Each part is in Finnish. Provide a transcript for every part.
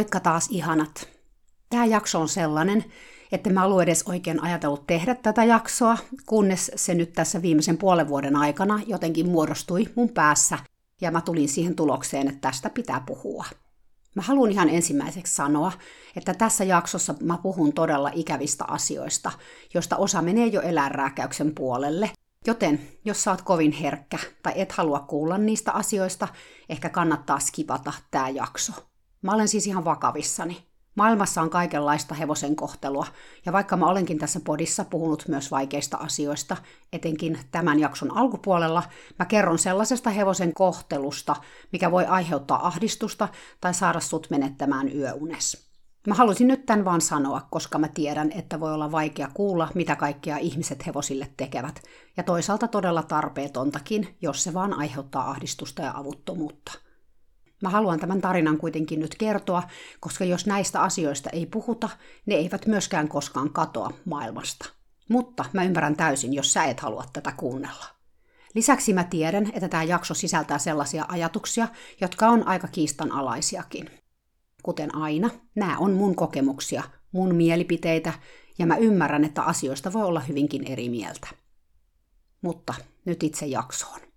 Moikka taas ihanat! Tämä jakso on sellainen, että mä ollut edes oikein ajatellut tehdä tätä jaksoa, kunnes se nyt tässä viimeisen puolen vuoden aikana jotenkin muodostui mun päässä, ja mä tulin siihen tulokseen, että tästä pitää puhua. Mä haluan ihan ensimmäiseksi sanoa, että tässä jaksossa mä puhun todella ikävistä asioista, josta osa menee jo eläinrääkäyksen puolelle, Joten jos oot kovin herkkä tai et halua kuulla niistä asioista, ehkä kannattaa skipata tämä jakso. Mä olen siis ihan vakavissani. Maailmassa on kaikenlaista hevosen kohtelua, ja vaikka mä olenkin tässä podissa puhunut myös vaikeista asioista, etenkin tämän jakson alkupuolella, mä kerron sellaisesta hevosen kohtelusta, mikä voi aiheuttaa ahdistusta tai saada sut menettämään yöunes. Mä halusin nyt tämän vaan sanoa, koska mä tiedän, että voi olla vaikea kuulla, mitä kaikkea ihmiset hevosille tekevät, ja toisaalta todella tarpeetontakin, jos se vaan aiheuttaa ahdistusta ja avuttomuutta. Mä haluan tämän tarinan kuitenkin nyt kertoa, koska jos näistä asioista ei puhuta, ne eivät myöskään koskaan katoa maailmasta. Mutta mä ymmärrän täysin, jos sä et halua tätä kuunnella. Lisäksi mä tiedän, että tämä jakso sisältää sellaisia ajatuksia, jotka on aika kiistanalaisiakin. Kuten aina, nämä on mun kokemuksia, mun mielipiteitä, ja mä ymmärrän, että asioista voi olla hyvinkin eri mieltä. Mutta nyt itse jaksoon.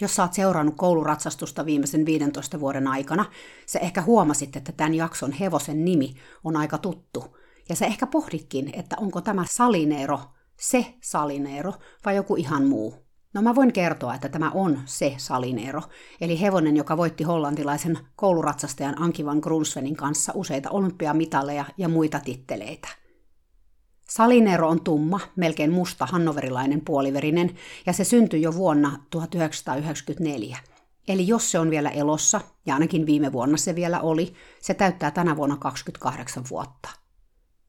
Jos oot seurannut kouluratsastusta viimeisen 15 vuoden aikana, sä ehkä huomasit, että tämän jakson hevosen nimi on aika tuttu. Ja sä ehkä pohditkin, että onko tämä Salineero se Salineero vai joku ihan muu. No mä voin kertoa, että tämä on se Salineero, eli hevonen, joka voitti hollantilaisen kouluratsastajan Anki van Grunsvenin kanssa useita olympiamitaleja ja muita titteleitä – Salinero on tumma, melkein musta hannoverilainen puoliverinen, ja se syntyi jo vuonna 1994. Eli jos se on vielä elossa, ja ainakin viime vuonna se vielä oli, se täyttää tänä vuonna 28 vuotta.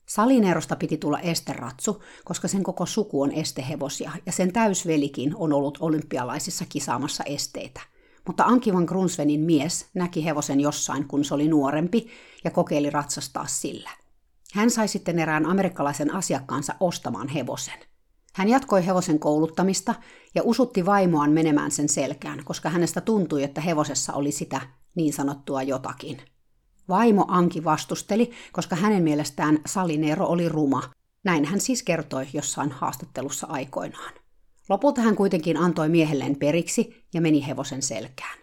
Salinerosta piti tulla esteratsu, koska sen koko suku on estehevosia, ja sen täysvelikin on ollut olympialaisissa kisaamassa esteitä. Mutta Ankivan Grunsvenin mies näki hevosen jossain, kun se oli nuorempi, ja kokeili ratsastaa sillä – hän sai sitten erään amerikkalaisen asiakkaansa ostamaan hevosen. Hän jatkoi hevosen kouluttamista ja usutti vaimoaan menemään sen selkään, koska hänestä tuntui, että hevosessa oli sitä niin sanottua jotakin. Vaimo Anki vastusteli, koska hänen mielestään Salinero oli ruma. Näin hän siis kertoi jossain haastattelussa aikoinaan. Lopulta hän kuitenkin antoi miehelleen periksi ja meni hevosen selkään.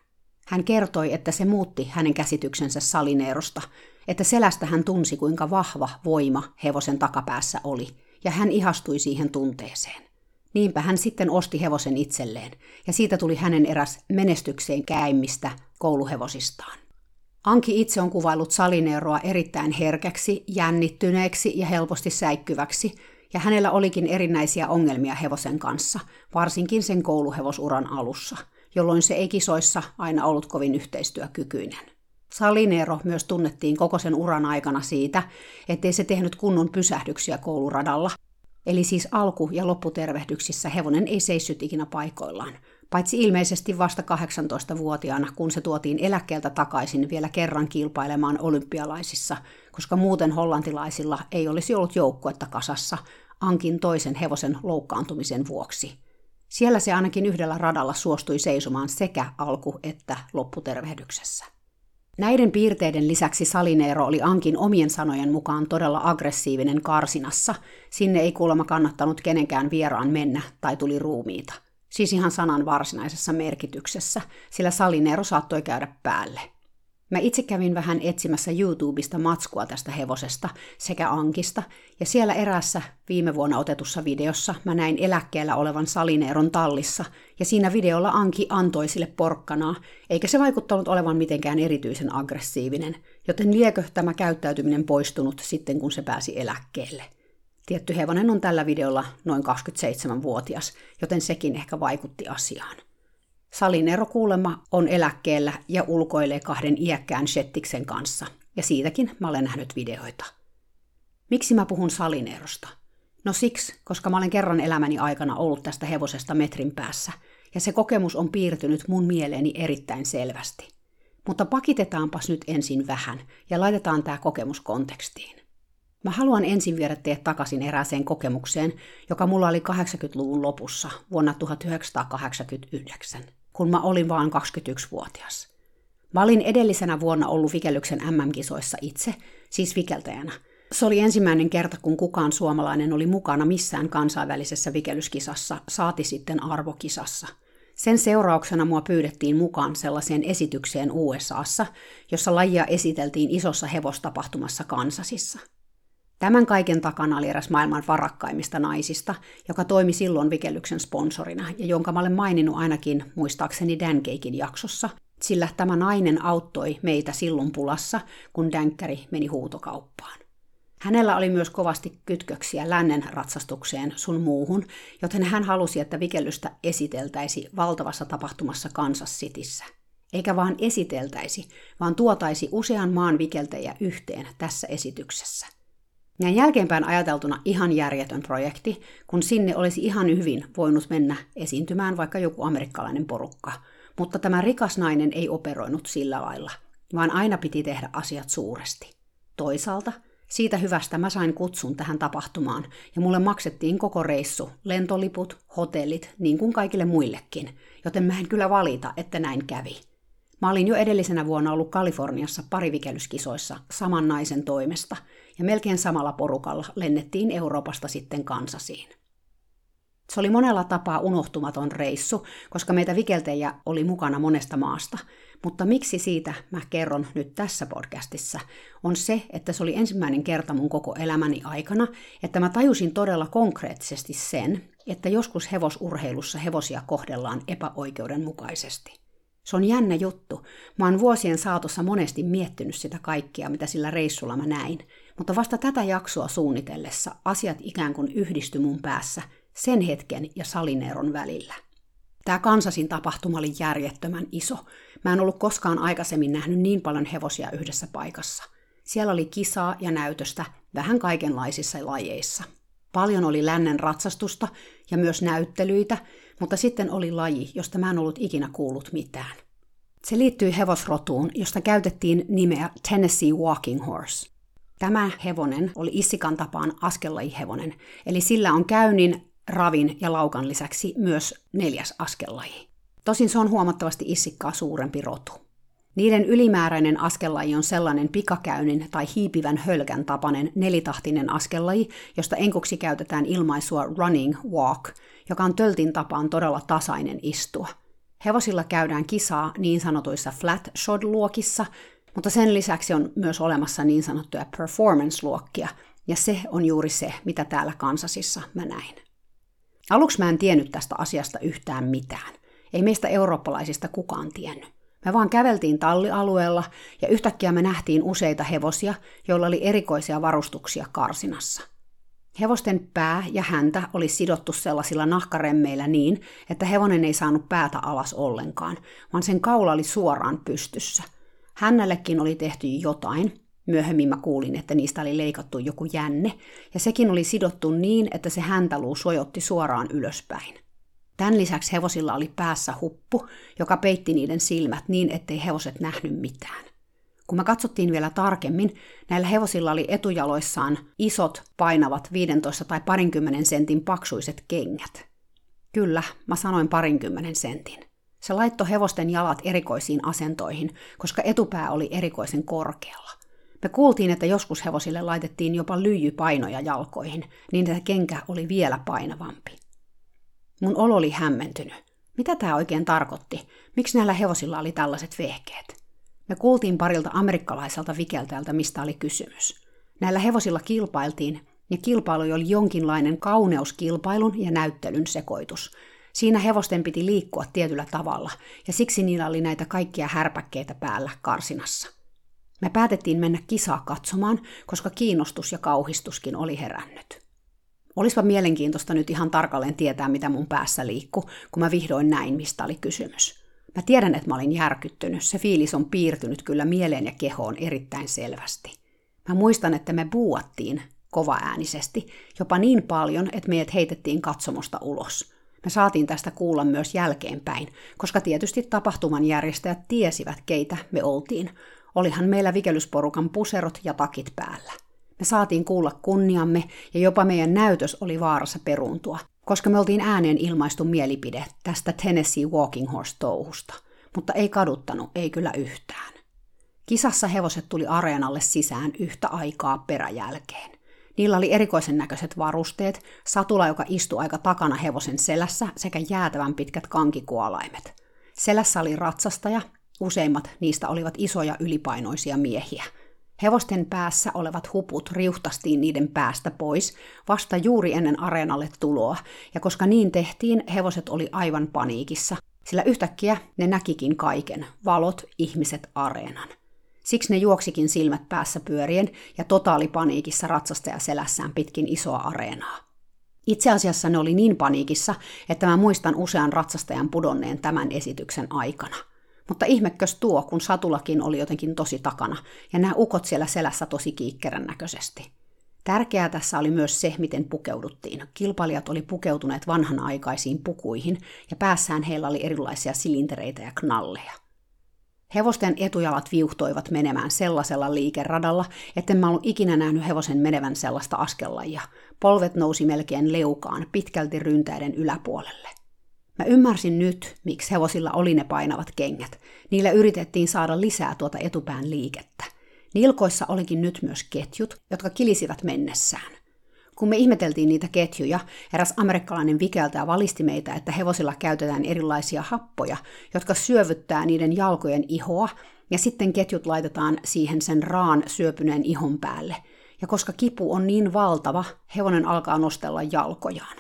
Hän kertoi, että se muutti hänen käsityksensä Salineerosta, että selästä hän tunsi, kuinka vahva voima hevosen takapäässä oli, ja hän ihastui siihen tunteeseen. Niinpä hän sitten osti hevosen itselleen, ja siitä tuli hänen eräs menestykseen käimmistä kouluhevosistaan. Anki itse on kuvaillut Salineeroa erittäin herkäksi, jännittyneeksi ja helposti säikkyväksi, ja hänellä olikin erinäisiä ongelmia hevosen kanssa, varsinkin sen kouluhevosuran alussa, jolloin se ei kisoissa aina ollut kovin yhteistyökykyinen. Salinero myös tunnettiin koko sen uran aikana siitä, ettei se tehnyt kunnon pysähdyksiä kouluradalla. Eli siis alku- ja lopputervehdyksissä hevonen ei seissyt ikinä paikoillaan, paitsi ilmeisesti vasta 18-vuotiaana, kun se tuotiin eläkkeeltä takaisin vielä kerran kilpailemaan olympialaisissa, koska muuten hollantilaisilla ei olisi ollut joukkuetta kasassa Ankin toisen hevosen loukkaantumisen vuoksi. Siellä se ainakin yhdellä radalla suostui seisomaan sekä alku- että lopputervehdyksessä. Näiden piirteiden lisäksi Salineero oli Ankin omien sanojen mukaan todella aggressiivinen karsinassa. Sinne ei kuulemma kannattanut kenenkään vieraan mennä tai tuli ruumiita. Siis ihan sanan varsinaisessa merkityksessä, sillä Salineero saattoi käydä päälle – Mä itse kävin vähän etsimässä YouTubesta matskua tästä hevosesta sekä Ankista, ja siellä erässä viime vuonna otetussa videossa mä näin eläkkeellä olevan Salineeron tallissa, ja siinä videolla Anki antoi sille porkkanaa, eikä se vaikuttanut olevan mitenkään erityisen aggressiivinen, joten liekö tämä käyttäytyminen poistunut sitten kun se pääsi eläkkeelle. Tietty hevonen on tällä videolla noin 27-vuotias, joten sekin ehkä vaikutti asiaan. Salinero kuulemma on eläkkeellä ja ulkoilee kahden iäkkään Shettiksen kanssa, ja siitäkin mä olen nähnyt videoita. Miksi mä puhun Salinerosta? No siksi, koska mä olen kerran elämäni aikana ollut tästä hevosesta metrin päässä, ja se kokemus on piirtynyt mun mieleeni erittäin selvästi. Mutta pakitetaanpas nyt ensin vähän ja laitetaan tämä kokemus kontekstiin. Mä haluan ensin viedä teet takaisin erääseen kokemukseen, joka mulla oli 80-luvun lopussa vuonna 1989, kun mä olin vain 21-vuotias. Mä olin edellisenä vuonna ollut Vikelyksen MM-kisoissa itse, siis vikeltäjänä. Se oli ensimmäinen kerta, kun kukaan suomalainen oli mukana missään kansainvälisessä vikelyskisassa, saati sitten arvokisassa – sen seurauksena mua pyydettiin mukaan sellaiseen esitykseen USAssa, jossa lajia esiteltiin isossa hevostapahtumassa Kansasissa. Tämän kaiken takana oli eräs maailman varakkaimmista naisista, joka toimi silloin vikellyksen sponsorina ja jonka mä olen maininnut ainakin muistaakseni Dankeikin jaksossa, sillä tämä nainen auttoi meitä silloin pulassa, kun Dänkkäri meni huutokauppaan. Hänellä oli myös kovasti kytköksiä lännen ratsastukseen sun muuhun, joten hän halusi, että vikellystä esiteltäisi valtavassa tapahtumassa Kansas Cityssä. Eikä vaan esiteltäisi, vaan tuotaisi usean maan vikeltäjä yhteen tässä esityksessä. Näin jälkeenpäin ajateltuna ihan järjetön projekti, kun sinne olisi ihan hyvin voinut mennä esiintymään vaikka joku amerikkalainen porukka. Mutta tämä rikas nainen ei operoinut sillä lailla, vaan aina piti tehdä asiat suuresti. Toisaalta siitä hyvästä mä sain kutsun tähän tapahtumaan ja mulle maksettiin koko reissu, lentoliput, hotellit, niin kuin kaikille muillekin, joten mä en kyllä valita, että näin kävi. Mä olin jo edellisenä vuonna ollut Kaliforniassa parivikelyskisoissa saman naisen toimesta, ja melkein samalla porukalla lennettiin Euroopasta sitten Kansasiin. Se oli monella tapaa unohtumaton reissu, koska meitä vikeltejä oli mukana monesta maasta, mutta miksi siitä mä kerron nyt tässä podcastissa, on se, että se oli ensimmäinen kerta mun koko elämäni aikana, että mä tajusin todella konkreettisesti sen, että joskus hevosurheilussa hevosia kohdellaan epäoikeudenmukaisesti. Se on jännä juttu. Mä oon vuosien saatossa monesti miettinyt sitä kaikkea, mitä sillä reissulla mä näin, mutta vasta tätä jaksoa suunnitellessa asiat ikään kuin yhdisty mun päässä sen hetken ja salineeron välillä. Tämä Kansasin tapahtuma oli järjettömän iso. Mä en ollut koskaan aikaisemmin nähnyt niin paljon hevosia yhdessä paikassa. Siellä oli kisaa ja näytöstä vähän kaikenlaisissa lajeissa. Paljon oli lännen ratsastusta ja myös näyttelyitä, mutta sitten oli laji, josta mä en ollut ikinä kuullut mitään. Se liittyi hevosrotuun, josta käytettiin nimeä Tennessee Walking Horse. Tämä hevonen oli issikan tapaan askellajihevonen, eli sillä on käynnin ravin ja laukan lisäksi myös neljäs askellaji. Tosin se on huomattavasti issikkaa suurempi rotu. Niiden ylimääräinen askellaji on sellainen pikakäynnin tai hiipivän hölkän tapainen nelitahtinen askellaji, josta enkuksi käytetään ilmaisua running walk, joka on töltin tapaan todella tasainen istua. Hevosilla käydään kisaa niin sanotuissa flat shod-luokissa, mutta sen lisäksi on myös olemassa niin sanottuja performance-luokkia, ja se on juuri se, mitä täällä Kansasissa mä näin. Aluksi mä en tiennyt tästä asiasta yhtään mitään. Ei meistä eurooppalaisista kukaan tiennyt. Me vaan käveltiin tallialueella ja yhtäkkiä me nähtiin useita hevosia, joilla oli erikoisia varustuksia karsinassa. Hevosten pää ja häntä oli sidottu sellaisilla nahkaremmeillä niin, että hevonen ei saanut päätä alas ollenkaan, vaan sen kaula oli suoraan pystyssä. Hännällekin oli tehty jotain, Myöhemmin mä kuulin, että niistä oli leikattu joku jänne, ja sekin oli sidottu niin, että se häntäluu sojotti suoraan ylöspäin. Tämän lisäksi hevosilla oli päässä huppu, joka peitti niiden silmät niin, ettei hevoset nähnyt mitään. Kun me katsottiin vielä tarkemmin, näillä hevosilla oli etujaloissaan isot, painavat 15 tai parinkymmenen sentin paksuiset kengät. Kyllä, mä sanoin parinkymmenen sentin. Se laittoi hevosten jalat erikoisiin asentoihin, koska etupää oli erikoisen korkealla – me kuultiin, että joskus hevosille laitettiin jopa lyijypainoja jalkoihin, niin että kenkä oli vielä painavampi. Mun olo oli hämmentynyt. Mitä tämä oikein tarkoitti? Miksi näillä hevosilla oli tällaiset vehkeet? Me kuultiin parilta amerikkalaiselta vikeltäjältä, mistä oli kysymys. Näillä hevosilla kilpailtiin, ja kilpailu oli jonkinlainen kauneuskilpailun ja näyttelyn sekoitus. Siinä hevosten piti liikkua tietyllä tavalla, ja siksi niillä oli näitä kaikkia härpäkkeitä päällä karsinassa. Me päätettiin mennä kisaa katsomaan, koska kiinnostus ja kauhistuskin oli herännyt. Olisipa mielenkiintoista nyt ihan tarkalleen tietää, mitä mun päässä liikku, kun mä vihdoin näin, mistä oli kysymys. Mä tiedän, että mä olin järkyttynyt. Se fiilis on piirtynyt kyllä mieleen ja kehoon erittäin selvästi. Mä muistan, että me buuattiin kovaäänisesti, jopa niin paljon, että meidät heitettiin katsomosta ulos. Me saatiin tästä kuulla myös jälkeenpäin, koska tietysti tapahtuman järjestäjät tiesivät, keitä me oltiin. Olihan meillä vikellysporukan puserot ja takit päällä. Me saatiin kuulla kunniamme ja jopa meidän näytös oli vaarassa peruuntua, koska me oltiin ääneen ilmaistu mielipide tästä Tennessee Walking Horse-touhusta, mutta ei kaduttanut, ei kyllä yhtään. Kisassa hevoset tuli areenalle sisään yhtä aikaa peräjälkeen. Niillä oli erikoisen näköiset varusteet, satula, joka istui aika takana hevosen selässä, sekä jäätävän pitkät kankikuolaimet. Selässä oli ratsastaja, useimmat niistä olivat isoja ylipainoisia miehiä. Hevosten päässä olevat huput riuhtastiin niiden päästä pois vasta juuri ennen areenalle tuloa, ja koska niin tehtiin, hevoset oli aivan paniikissa, sillä yhtäkkiä ne näkikin kaiken, valot, ihmiset, areenan. Siksi ne juoksikin silmät päässä pyörien ja totaalipaniikissa ratsastaja selässään pitkin isoa areenaa. Itse asiassa ne oli niin paniikissa, että mä muistan usean ratsastajan pudonneen tämän esityksen aikana. Mutta ihmekös tuo, kun satulakin oli jotenkin tosi takana, ja nämä ukot siellä selässä tosi kiikkerän näköisesti. Tärkeää tässä oli myös se, miten pukeuduttiin. Kilpailijat oli pukeutuneet vanhanaikaisiin pukuihin, ja päässään heillä oli erilaisia silintereitä ja knalleja. Hevosten etujalat viuhtoivat menemään sellaisella liikeradalla, etten mä ollut ikinä nähnyt hevosen menevän sellaista askelajia. Polvet nousi melkein leukaan, pitkälti ryntäiden yläpuolelle. Mä ymmärsin nyt, miksi hevosilla oli ne painavat kengät. Niillä yritettiin saada lisää tuota etupään liikettä. Nilkoissa olikin nyt myös ketjut, jotka kilisivät mennessään. Kun me ihmeteltiin niitä ketjuja, eräs amerikkalainen vikeltäjä valisti meitä, että hevosilla käytetään erilaisia happoja, jotka syövyttää niiden jalkojen ihoa, ja sitten ketjut laitetaan siihen sen raan syöpyneen ihon päälle. Ja koska kipu on niin valtava, hevonen alkaa nostella jalkojaan.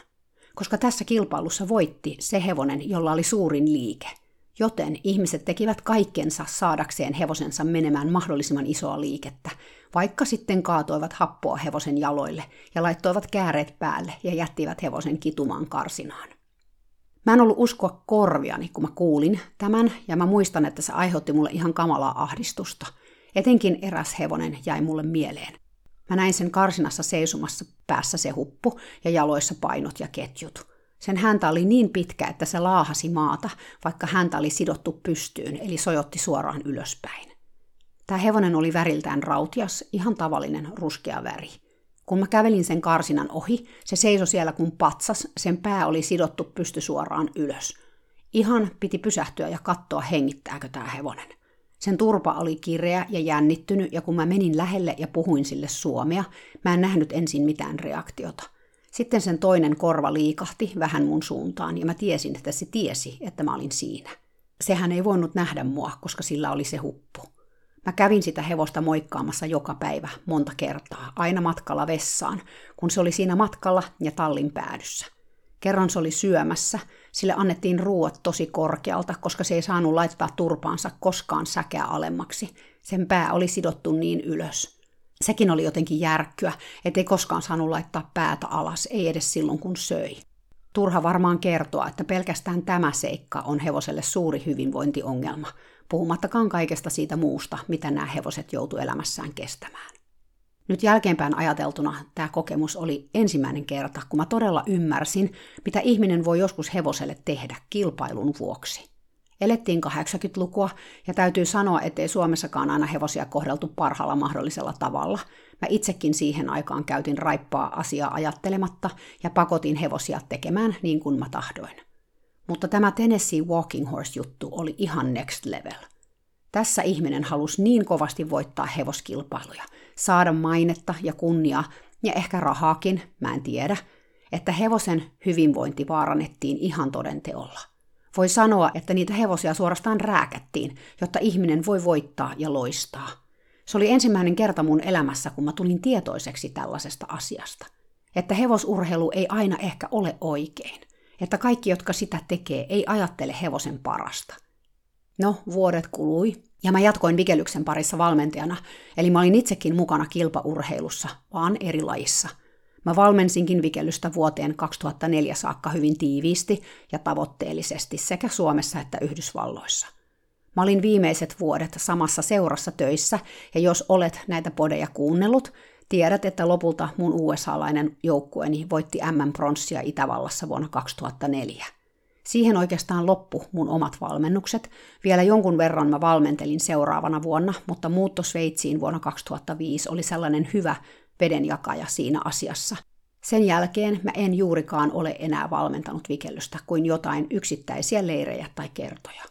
Koska tässä kilpailussa voitti se hevonen, jolla oli suurin liike – Joten ihmiset tekivät kaikkensa saadakseen hevosensa menemään mahdollisimman isoa liikettä, vaikka sitten kaatoivat happoa hevosen jaloille ja laittoivat kääreet päälle ja jättivät hevosen kitumaan karsinaan. Mä en ollut uskoa korviani, kun mä kuulin tämän, ja mä muistan, että se aiheutti mulle ihan kamalaa ahdistusta. Etenkin eräs hevonen jäi mulle mieleen. Mä näin sen karsinassa seisumassa päässä se huppu ja jaloissa painot ja ketjut – sen häntä oli niin pitkä, että se laahasi maata, vaikka häntä oli sidottu pystyyn, eli sojotti suoraan ylöspäin. Tämä hevonen oli väriltään rautias, ihan tavallinen ruskea väri. Kun mä kävelin sen karsinan ohi, se seisoi siellä kun patsas, sen pää oli sidottu pysty suoraan ylös. Ihan piti pysähtyä ja katsoa, hengittääkö tämä hevonen. Sen turpa oli kireä ja jännittynyt, ja kun mä menin lähelle ja puhuin sille suomea, mä en nähnyt ensin mitään reaktiota. Sitten sen toinen korva liikahti vähän mun suuntaan ja mä tiesin, että se tiesi, että mä olin siinä. Sehän ei voinut nähdä mua, koska sillä oli se huppu. Mä kävin sitä hevosta moikkaamassa joka päivä monta kertaa, aina matkalla vessaan, kun se oli siinä matkalla ja tallin päädyssä. Kerran se oli syömässä, sille annettiin ruuat tosi korkealta, koska se ei saanut laittaa turpaansa koskaan säkeä alemmaksi. Sen pää oli sidottu niin ylös – Sekin oli jotenkin järkkyä, ettei koskaan saanut laittaa päätä alas, ei edes silloin kun söi. Turha varmaan kertoa, että pelkästään tämä seikka on hevoselle suuri hyvinvointiongelma, puhumattakaan kaikesta siitä muusta, mitä nämä hevoset joutu elämässään kestämään. Nyt jälkeenpäin ajateltuna tämä kokemus oli ensimmäinen kerta, kun mä todella ymmärsin, mitä ihminen voi joskus hevoselle tehdä kilpailun vuoksi. Elettiin 80-lukua ja täytyy sanoa, ettei Suomessakaan aina hevosia kohdeltu parhaalla mahdollisella tavalla. Mä itsekin siihen aikaan käytin raippaa asiaa ajattelematta ja pakotin hevosia tekemään niin kuin mä tahdoin. Mutta tämä Tennessee Walking Horse-juttu oli ihan next level. Tässä ihminen halusi niin kovasti voittaa hevoskilpailuja, saada mainetta ja kunniaa ja ehkä rahaakin, mä en tiedä, että hevosen hyvinvointi vaarannettiin ihan todenteolla – voi sanoa, että niitä hevosia suorastaan rääkättiin, jotta ihminen voi voittaa ja loistaa. Se oli ensimmäinen kerta mun elämässä, kun mä tulin tietoiseksi tällaisesta asiasta. Että hevosurheilu ei aina ehkä ole oikein. Että kaikki, jotka sitä tekee, ei ajattele hevosen parasta. No, vuodet kului, ja mä jatkoin vikelyksen parissa valmentajana, eli mä olin itsekin mukana kilpaurheilussa, vaan eri lajissa. Mä valmensinkin vikellystä vuoteen 2004 saakka hyvin tiiviisti ja tavoitteellisesti sekä Suomessa että Yhdysvalloissa. Mä olin viimeiset vuodet samassa seurassa töissä, ja jos olet näitä podeja kuunnellut, tiedät, että lopulta mun USA-lainen joukkueeni voitti M-pronssia Itävallassa vuonna 2004. Siihen oikeastaan loppu mun omat valmennukset. Vielä jonkun verran mä valmentelin seuraavana vuonna, mutta muutto Sveitsiin vuonna 2005 oli sellainen hyvä vedenjakaja siinä asiassa. Sen jälkeen mä en juurikaan ole enää valmentanut vikellystä kuin jotain yksittäisiä leirejä tai kertoja.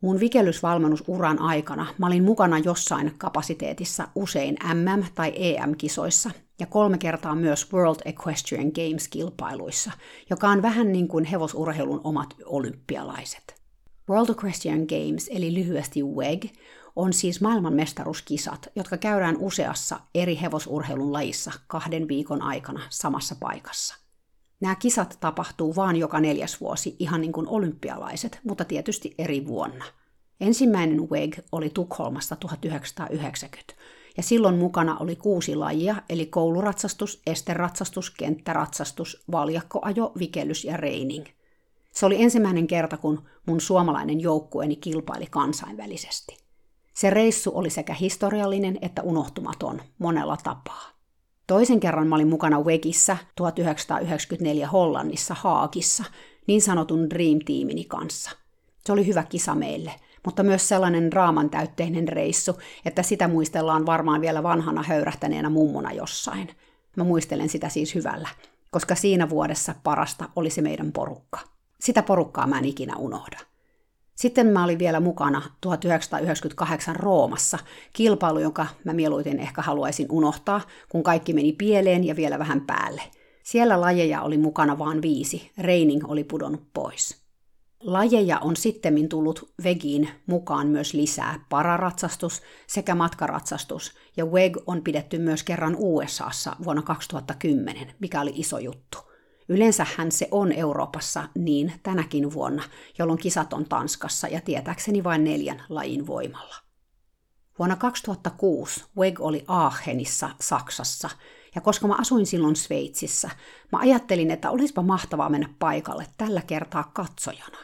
Mun vikellysvalmennusuran aikana mä olin mukana jossain kapasiteetissa usein MM- tai EM-kisoissa ja kolme kertaa myös World Equestrian Games-kilpailuissa, joka on vähän niin kuin hevosurheilun omat olympialaiset. World Equestrian Games, eli lyhyesti WEG, on siis maailmanmestaruuskisat, jotka käydään useassa eri hevosurheilun lajissa kahden viikon aikana samassa paikassa. Nämä kisat tapahtuu vaan joka neljäs vuosi, ihan niin kuin olympialaiset, mutta tietysti eri vuonna. Ensimmäinen WEG oli Tukholmassa 1990, ja silloin mukana oli kuusi lajia, eli kouluratsastus, esteratsastus, kenttäratsastus, valjakkoajo, vikellys ja reining. Se oli ensimmäinen kerta, kun mun suomalainen joukkueeni kilpaili kansainvälisesti. Se reissu oli sekä historiallinen että unohtumaton monella tapaa. Toisen kerran mä olin mukana Wegissä 1994 Hollannissa Haakissa, niin sanotun Dream Teamini kanssa. Se oli hyvä kisa meille, mutta myös sellainen raaman täytteinen reissu, että sitä muistellaan varmaan vielä vanhana höyrähtäneenä mummuna jossain. Mä muistelen sitä siis hyvällä, koska siinä vuodessa parasta oli se meidän porukka. Sitä porukkaa mä en ikinä unohda. Sitten mä olin vielä mukana 1998 Roomassa, kilpailu, jonka mä mieluiten ehkä haluaisin unohtaa, kun kaikki meni pieleen ja vielä vähän päälle. Siellä lajeja oli mukana vain viisi, reining oli pudonnut pois. Lajeja on sittemmin tullut Vegiin mukaan myös lisää. Pararatsastus sekä matkaratsastus, ja WEG on pidetty myös kerran USAssa vuonna 2010, mikä oli iso juttu – Yleensähän se on Euroopassa niin tänäkin vuonna, jolloin kisat on Tanskassa ja tietääkseni vain neljän lajin voimalla. Vuonna 2006 WEG oli Aachenissa Saksassa, ja koska mä asuin silloin Sveitsissä, mä ajattelin, että olisipa mahtavaa mennä paikalle tällä kertaa katsojana.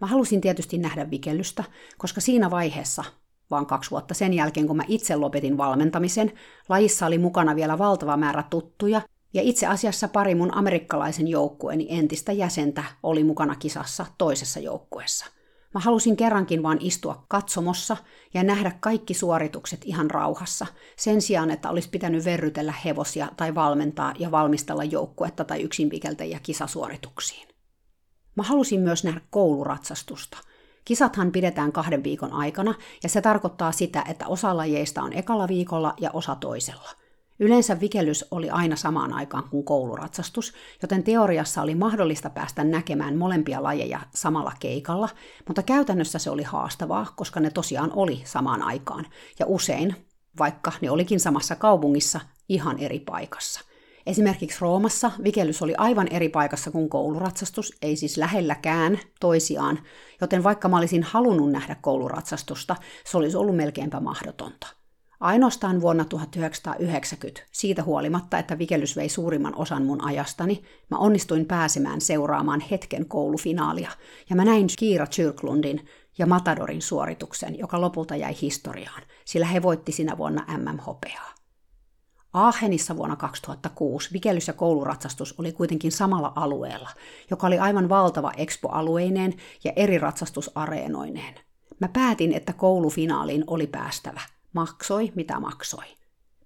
Mä halusin tietysti nähdä vikellystä, koska siinä vaiheessa, vaan kaksi vuotta sen jälkeen kun mä itse lopetin valmentamisen, lajissa oli mukana vielä valtava määrä tuttuja, ja itse asiassa pari mun amerikkalaisen joukkueeni entistä jäsentä oli mukana kisassa toisessa joukkueessa. Mä halusin kerrankin vaan istua katsomossa ja nähdä kaikki suoritukset ihan rauhassa, sen sijaan, että olisi pitänyt verrytellä hevosia tai valmentaa ja valmistella joukkuetta tai yksinpikeltäjiä kisasuorituksiin. Mä halusin myös nähdä kouluratsastusta. Kisathan pidetään kahden viikon aikana, ja se tarkoittaa sitä, että osa lajeista on ekalla viikolla ja osa toisella – Yleensä vikellys oli aina samaan aikaan kuin kouluratsastus, joten teoriassa oli mahdollista päästä näkemään molempia lajeja samalla keikalla, mutta käytännössä se oli haastavaa, koska ne tosiaan oli samaan aikaan, ja usein, vaikka ne olikin samassa kaupungissa, ihan eri paikassa. Esimerkiksi Roomassa vikellys oli aivan eri paikassa kuin kouluratsastus, ei siis lähelläkään toisiaan, joten vaikka mä olisin halunnut nähdä kouluratsastusta, se olisi ollut melkeinpä mahdotonta. Ainoastaan vuonna 1990, siitä huolimatta, että vikellys vei suurimman osan mun ajastani, mä onnistuin pääsemään seuraamaan hetken koulufinaalia, ja mä näin Kiira Kyrklundin ja Matadorin suorituksen, joka lopulta jäi historiaan, sillä he voitti sinä vuonna MM-hopeaa. Aachenissa vuonna 2006 vikellys- ja kouluratsastus oli kuitenkin samalla alueella, joka oli aivan valtava expo-alueineen ja eri ratsastusareenoineen. Mä päätin, että koulufinaaliin oli päästävä – Maksoi mitä maksoi.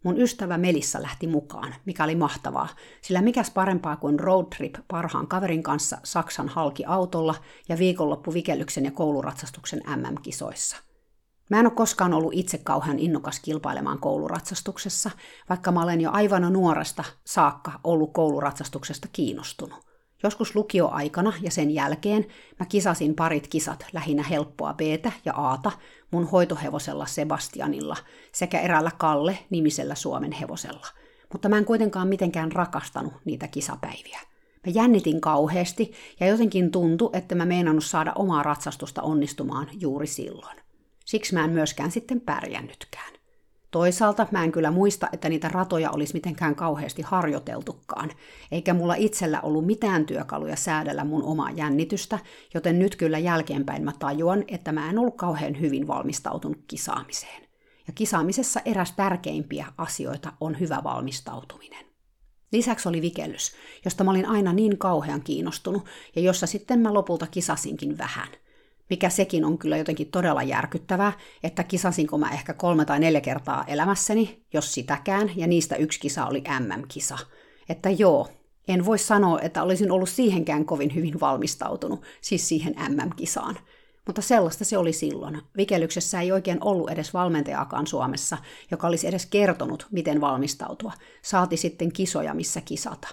Mun ystävä Melissa lähti mukaan, mikä oli mahtavaa, sillä mikäs parempaa kuin roadtrip parhaan kaverin kanssa Saksan halki autolla ja viikonloppu vikellyksen ja kouluratsastuksen MM-kisoissa. Mä en ole koskaan ollut itse kauhean innokas kilpailemaan kouluratsastuksessa, vaikka mä olen jo aivan nuoresta saakka ollut kouluratsastuksesta kiinnostunut. Joskus lukioaikana ja sen jälkeen mä kisasin parit kisat lähinnä helppoa b ja a mun hoitohevosella Sebastianilla sekä eräällä Kalle nimisellä Suomen hevosella. Mutta mä en kuitenkaan mitenkään rakastanut niitä kisapäiviä. Mä jännitin kauheasti ja jotenkin tuntui, että mä meinannut saada omaa ratsastusta onnistumaan juuri silloin. Siksi mä en myöskään sitten pärjännytkään. Toisaalta mä en kyllä muista, että niitä ratoja olisi mitenkään kauheasti harjoiteltukaan, eikä mulla itsellä ollut mitään työkaluja säädellä mun omaa jännitystä, joten nyt kyllä jälkeenpäin mä tajuan, että mä en ollut kauhean hyvin valmistautunut kisaamiseen. Ja kisaamisessa eräs tärkeimpiä asioita on hyvä valmistautuminen. Lisäksi oli vikellys, josta mä olin aina niin kauhean kiinnostunut ja jossa sitten mä lopulta kisasinkin vähän – mikä sekin on kyllä jotenkin todella järkyttävää, että kisasinko mä ehkä kolme tai neljä kertaa elämässäni, jos sitäkään, ja niistä yksi kisa oli MM-kisa. Että joo, en voi sanoa, että olisin ollut siihenkään kovin hyvin valmistautunut, siis siihen MM-kisaan. Mutta sellaista se oli silloin. Vikelyksessä ei oikein ollut edes valmentajaakaan Suomessa, joka olisi edes kertonut, miten valmistautua. Saati sitten kisoja, missä kisata.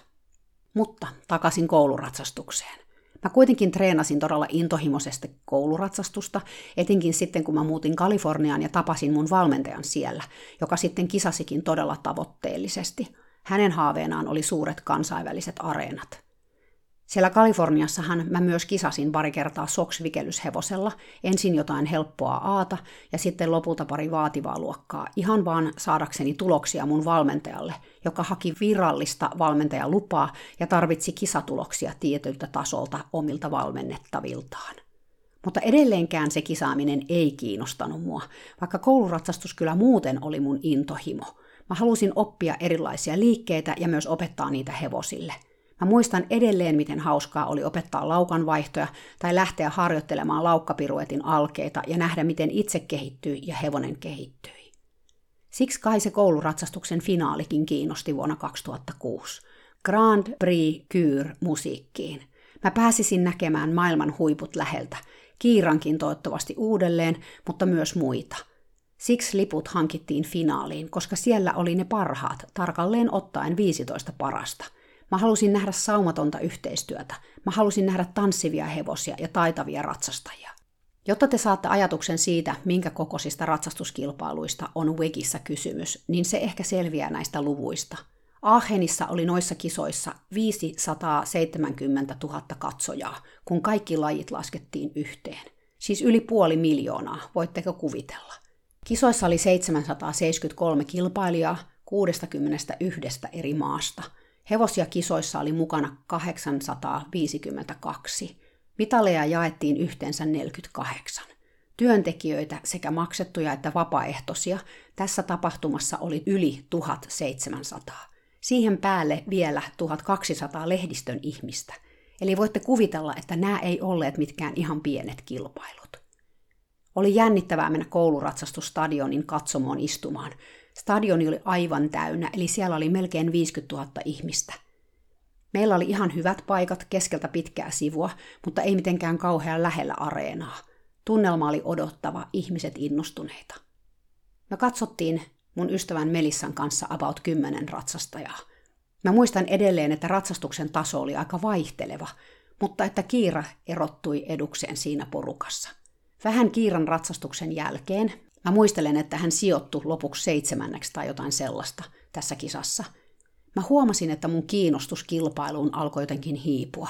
Mutta takaisin kouluratsastukseen. Mä kuitenkin treenasin todella intohimoisesti kouluratsastusta, etenkin sitten kun mä muutin Kaliforniaan ja tapasin mun valmentajan siellä, joka sitten kisasikin todella tavoitteellisesti. Hänen haaveenaan oli suuret kansainväliset areenat. Siellä Kaliforniassahan mä myös kisasin pari kertaa soksvikelyshevosella, ensin jotain helppoa aata ja sitten lopulta pari vaativaa luokkaa, ihan vaan saadakseni tuloksia mun valmentajalle, joka haki virallista valmentajalupaa ja tarvitsi kisatuloksia tietyltä tasolta omilta valmennettaviltaan. Mutta edelleenkään se kisaaminen ei kiinnostanut mua, vaikka kouluratsastus kyllä muuten oli mun intohimo. Mä halusin oppia erilaisia liikkeitä ja myös opettaa niitä hevosille – Mä muistan edelleen, miten hauskaa oli opettaa laukanvaihtoja tai lähteä harjoittelemaan laukkapiruetin alkeita ja nähdä, miten itse kehittyi ja hevonen kehittyi. Siksi kai se kouluratsastuksen finaalikin kiinnosti vuonna 2006. Grand Prix Kyr musiikkiin. Mä pääsisin näkemään maailman huiput läheltä, kiirankin toivottavasti uudelleen, mutta myös muita. Siksi liput hankittiin finaaliin, koska siellä oli ne parhaat, tarkalleen ottaen 15 parasta – Mä halusin nähdä saumatonta yhteistyötä. Mä halusin nähdä tanssivia hevosia ja taitavia ratsastajia. Jotta te saatte ajatuksen siitä, minkä kokoisista ratsastuskilpailuista on Wegissä kysymys, niin se ehkä selviää näistä luvuista. Aachenissa oli noissa kisoissa 570 000 katsojaa, kun kaikki lajit laskettiin yhteen. Siis yli puoli miljoonaa, voitteko kuvitella. Kisoissa oli 773 kilpailijaa 61 eri maasta – Hevosia kisoissa oli mukana 852. Mitaleja jaettiin yhteensä 48. Työntekijöitä sekä maksettuja että vapaaehtoisia tässä tapahtumassa oli yli 1700. Siihen päälle vielä 1200 lehdistön ihmistä. Eli voitte kuvitella, että nämä ei olleet mitkään ihan pienet kilpailut. Oli jännittävää mennä kouluratsastustadionin katsomoon istumaan, Stadioni oli aivan täynnä, eli siellä oli melkein 50 000 ihmistä. Meillä oli ihan hyvät paikat keskeltä pitkää sivua, mutta ei mitenkään kauhean lähellä areenaa. Tunnelma oli odottava, ihmiset innostuneita. Me katsottiin mun ystävän Melissan kanssa about kymmenen ratsastajaa. Mä muistan edelleen, että ratsastuksen taso oli aika vaihteleva, mutta että Kiira erottui edukseen siinä porukassa. Vähän Kiiran ratsastuksen jälkeen Mä muistelen, että hän sijoittui lopuksi seitsemänneksi tai jotain sellaista tässä kisassa. Mä huomasin, että mun kiinnostus kilpailuun alkoi jotenkin hiipua.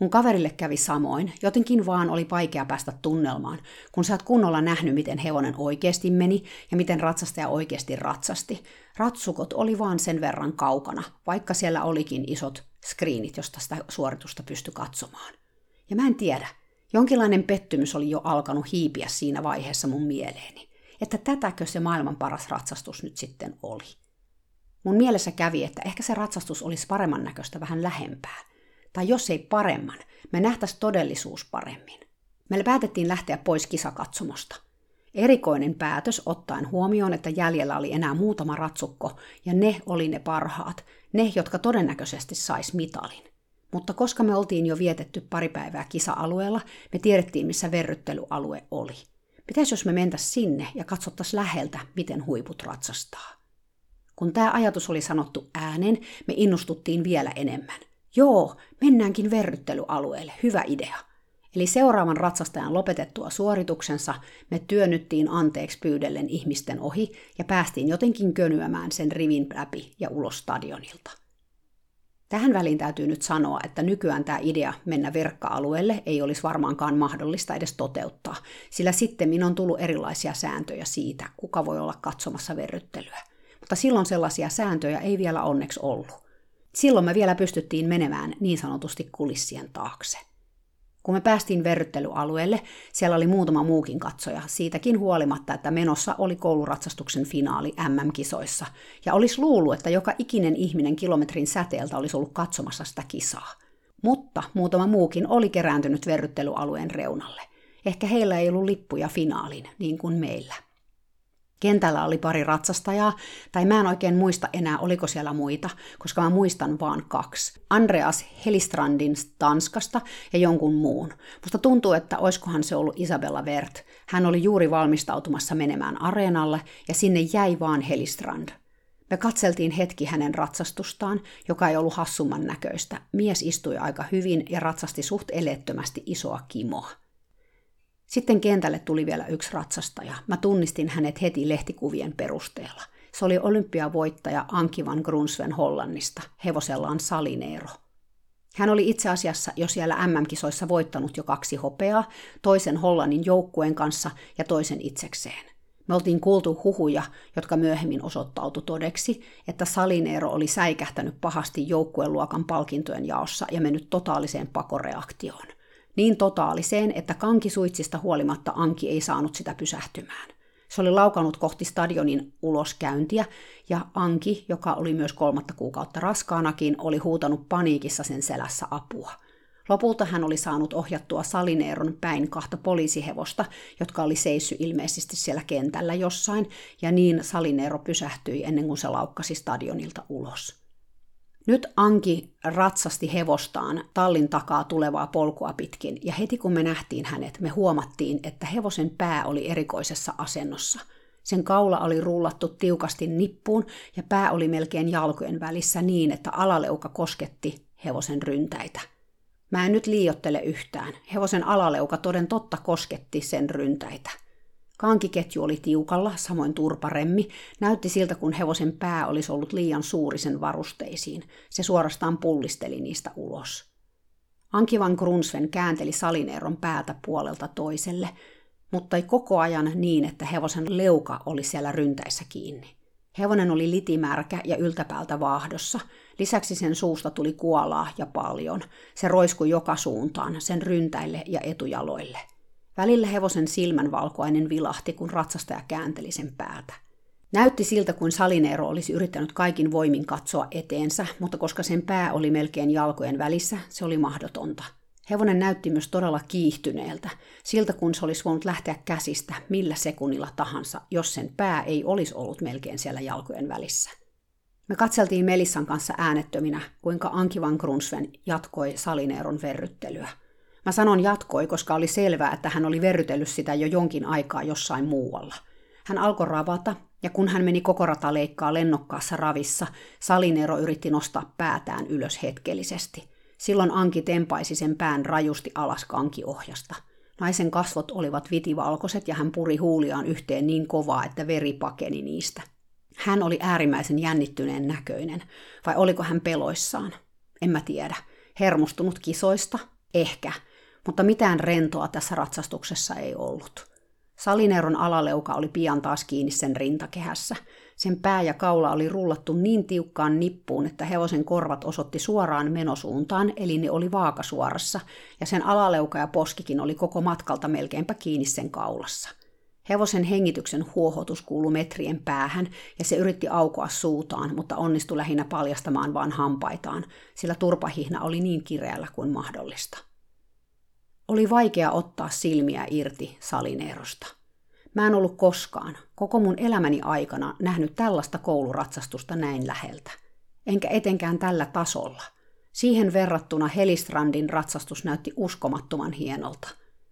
Mun kaverille kävi samoin, jotenkin vaan oli vaikea päästä tunnelmaan, kun sä oot kunnolla nähnyt, miten hevonen oikeasti meni ja miten ratsastaja oikeasti ratsasti. Ratsukot oli vaan sen verran kaukana, vaikka siellä olikin isot screenit, josta sitä suoritusta pystyi katsomaan. Ja mä en tiedä, Jonkinlainen pettymys oli jo alkanut hiipiä siinä vaiheessa mun mieleeni, että tätäkö se maailman paras ratsastus nyt sitten oli. Mun mielessä kävi, että ehkä se ratsastus olisi paremman näköistä vähän lähempää. Tai jos ei paremman, me nähtäisi todellisuus paremmin. Meillä päätettiin lähteä pois kisakatsomosta. Erikoinen päätös ottaen huomioon, että jäljellä oli enää muutama ratsukko, ja ne oli ne parhaat, ne, jotka todennäköisesti sais mitalin. Mutta koska me oltiin jo vietetty pari päivää kisa-alueella, me tiedettiin, missä verryttelyalue oli. Pitäisi, jos me mentäisiin sinne ja katsottaisiin läheltä, miten huiput ratsastaa. Kun tämä ajatus oli sanottu ääneen, me innostuttiin vielä enemmän. Joo, mennäänkin verryttelyalueelle, hyvä idea. Eli seuraavan ratsastajan lopetettua suorituksensa me työnnyttiin anteeksi pyydellen ihmisten ohi ja päästiin jotenkin könyämään sen rivin läpi ja ulos stadionilta. Tähän väliin täytyy nyt sanoa, että nykyään tämä idea mennä verkka-alueelle ei olisi varmaankaan mahdollista edes toteuttaa, sillä sitten on tullut erilaisia sääntöjä siitä, kuka voi olla katsomassa verryttelyä. Mutta silloin sellaisia sääntöjä ei vielä onneksi ollut. Silloin me vielä pystyttiin menemään niin sanotusti kulissien taakse. Kun me päästiin verryttelyalueelle, siellä oli muutama muukin katsoja, siitäkin huolimatta, että menossa oli kouluratsastuksen finaali MM-kisoissa, ja olisi luullut, että joka ikinen ihminen kilometrin säteeltä olisi ollut katsomassa sitä kisaa. Mutta muutama muukin oli kerääntynyt verryttelyalueen reunalle. Ehkä heillä ei ollut lippuja finaaliin, niin kuin meillä. Kentällä oli pari ratsastajaa, tai mä en oikein muista enää, oliko siellä muita, koska mä muistan vaan kaksi. Andreas Helistrandin Tanskasta ja jonkun muun. Musta tuntuu, että oiskohan se ollut Isabella Wert. Hän oli juuri valmistautumassa menemään areenalle, ja sinne jäi vaan Helistrand. Me katseltiin hetki hänen ratsastustaan, joka ei ollut hassumman näköistä. Mies istui aika hyvin ja ratsasti suht elettömästi isoa kimoa. Sitten kentälle tuli vielä yksi ratsastaja. Mä tunnistin hänet heti lehtikuvien perusteella. Se oli olympiavoittaja Anki van Grunsven Hollannista, hevosellaan Salineero. Hän oli itse asiassa jo siellä MM-kisoissa voittanut jo kaksi hopeaa, toisen Hollannin joukkueen kanssa ja toisen itsekseen. Me oltiin kuultu huhuja, jotka myöhemmin osoittautu todeksi, että Salineero oli säikähtänyt pahasti joukkueluokan palkintojen jaossa ja mennyt totaaliseen pakoreaktioon niin totaaliseen, että kankisuitsista huolimatta Anki ei saanut sitä pysähtymään. Se oli laukanut kohti stadionin uloskäyntiä, ja Anki, joka oli myös kolmatta kuukautta raskaanakin, oli huutanut paniikissa sen selässä apua. Lopulta hän oli saanut ohjattua Salineeron päin kahta poliisihevosta, jotka oli seissy ilmeisesti siellä kentällä jossain, ja niin Salineero pysähtyi ennen kuin se laukkasi stadionilta ulos. Nyt Anki ratsasti hevostaan tallin takaa tulevaa polkua pitkin, ja heti kun me nähtiin hänet, me huomattiin, että hevosen pää oli erikoisessa asennossa. Sen kaula oli rullattu tiukasti nippuun, ja pää oli melkein jalkojen välissä niin, että alaleuka kosketti hevosen ryntäitä. Mä en nyt liiottele yhtään. Hevosen alaleuka toden totta kosketti sen ryntäitä. Kankiketju oli tiukalla, samoin turparemmi. Näytti siltä, kun hevosen pää olisi ollut liian suuri sen varusteisiin. Se suorastaan pullisteli niistä ulos. Ankivan Grunsven käänteli salineeron päätä puolelta toiselle, mutta ei koko ajan niin, että hevosen leuka oli siellä ryntäissä kiinni. Hevonen oli litimärkä ja yltäpäältä vaahdossa. Lisäksi sen suusta tuli kuolaa ja paljon. Se roiskui joka suuntaan, sen ryntäille ja etujaloille – Välillä hevosen silmänvalkoinen vilahti, kun ratsastaja käänteli sen päätä. Näytti siltä, kuin Salineero olisi yrittänyt kaikin voimin katsoa eteensä, mutta koska sen pää oli melkein jalkojen välissä, se oli mahdotonta. Hevonen näytti myös todella kiihtyneeltä, siltä kun se olisi voinut lähteä käsistä millä sekunnilla tahansa, jos sen pää ei olisi ollut melkein siellä jalkojen välissä. Me katseltiin Melissan kanssa äänettöminä, kuinka Ankivan Grunsven jatkoi Salineeron verryttelyä – Mä sanon jatkoi, koska oli selvää, että hän oli verrytellyt sitä jo jonkin aikaa jossain muualla. Hän alkoi ravata, ja kun hän meni koko rataleikkaa lennokkaassa ravissa, Salinero yritti nostaa päätään ylös hetkellisesti. Silloin Anki tempaisi sen pään rajusti alas kankiohjasta. Naisen kasvot olivat vitivalkoiset ja hän puri huuliaan yhteen niin kovaa, että veri pakeni niistä. Hän oli äärimmäisen jännittyneen näköinen, vai oliko hän peloissaan? En mä tiedä. Hermostunut kisoista? Ehkä mutta mitään rentoa tässä ratsastuksessa ei ollut. Salineron alaleuka oli pian taas kiinni sen rintakehässä. Sen pää ja kaula oli rullattu niin tiukkaan nippuun, että hevosen korvat osoitti suoraan menosuuntaan, eli ne oli vaakasuorassa, ja sen alaleuka ja poskikin oli koko matkalta melkeinpä kiinni sen kaulassa. Hevosen hengityksen huohotus kuului metrien päähän, ja se yritti aukoa suutaan, mutta onnistui lähinnä paljastamaan vain hampaitaan, sillä turpahihna oli niin kireällä kuin mahdollista. Oli vaikea ottaa silmiä irti salineerosta. Mä en ollut koskaan, koko mun elämäni aikana, nähnyt tällaista kouluratsastusta näin läheltä. Enkä etenkään tällä tasolla. Siihen verrattuna Helistrandin ratsastus näytti uskomattoman hienolta.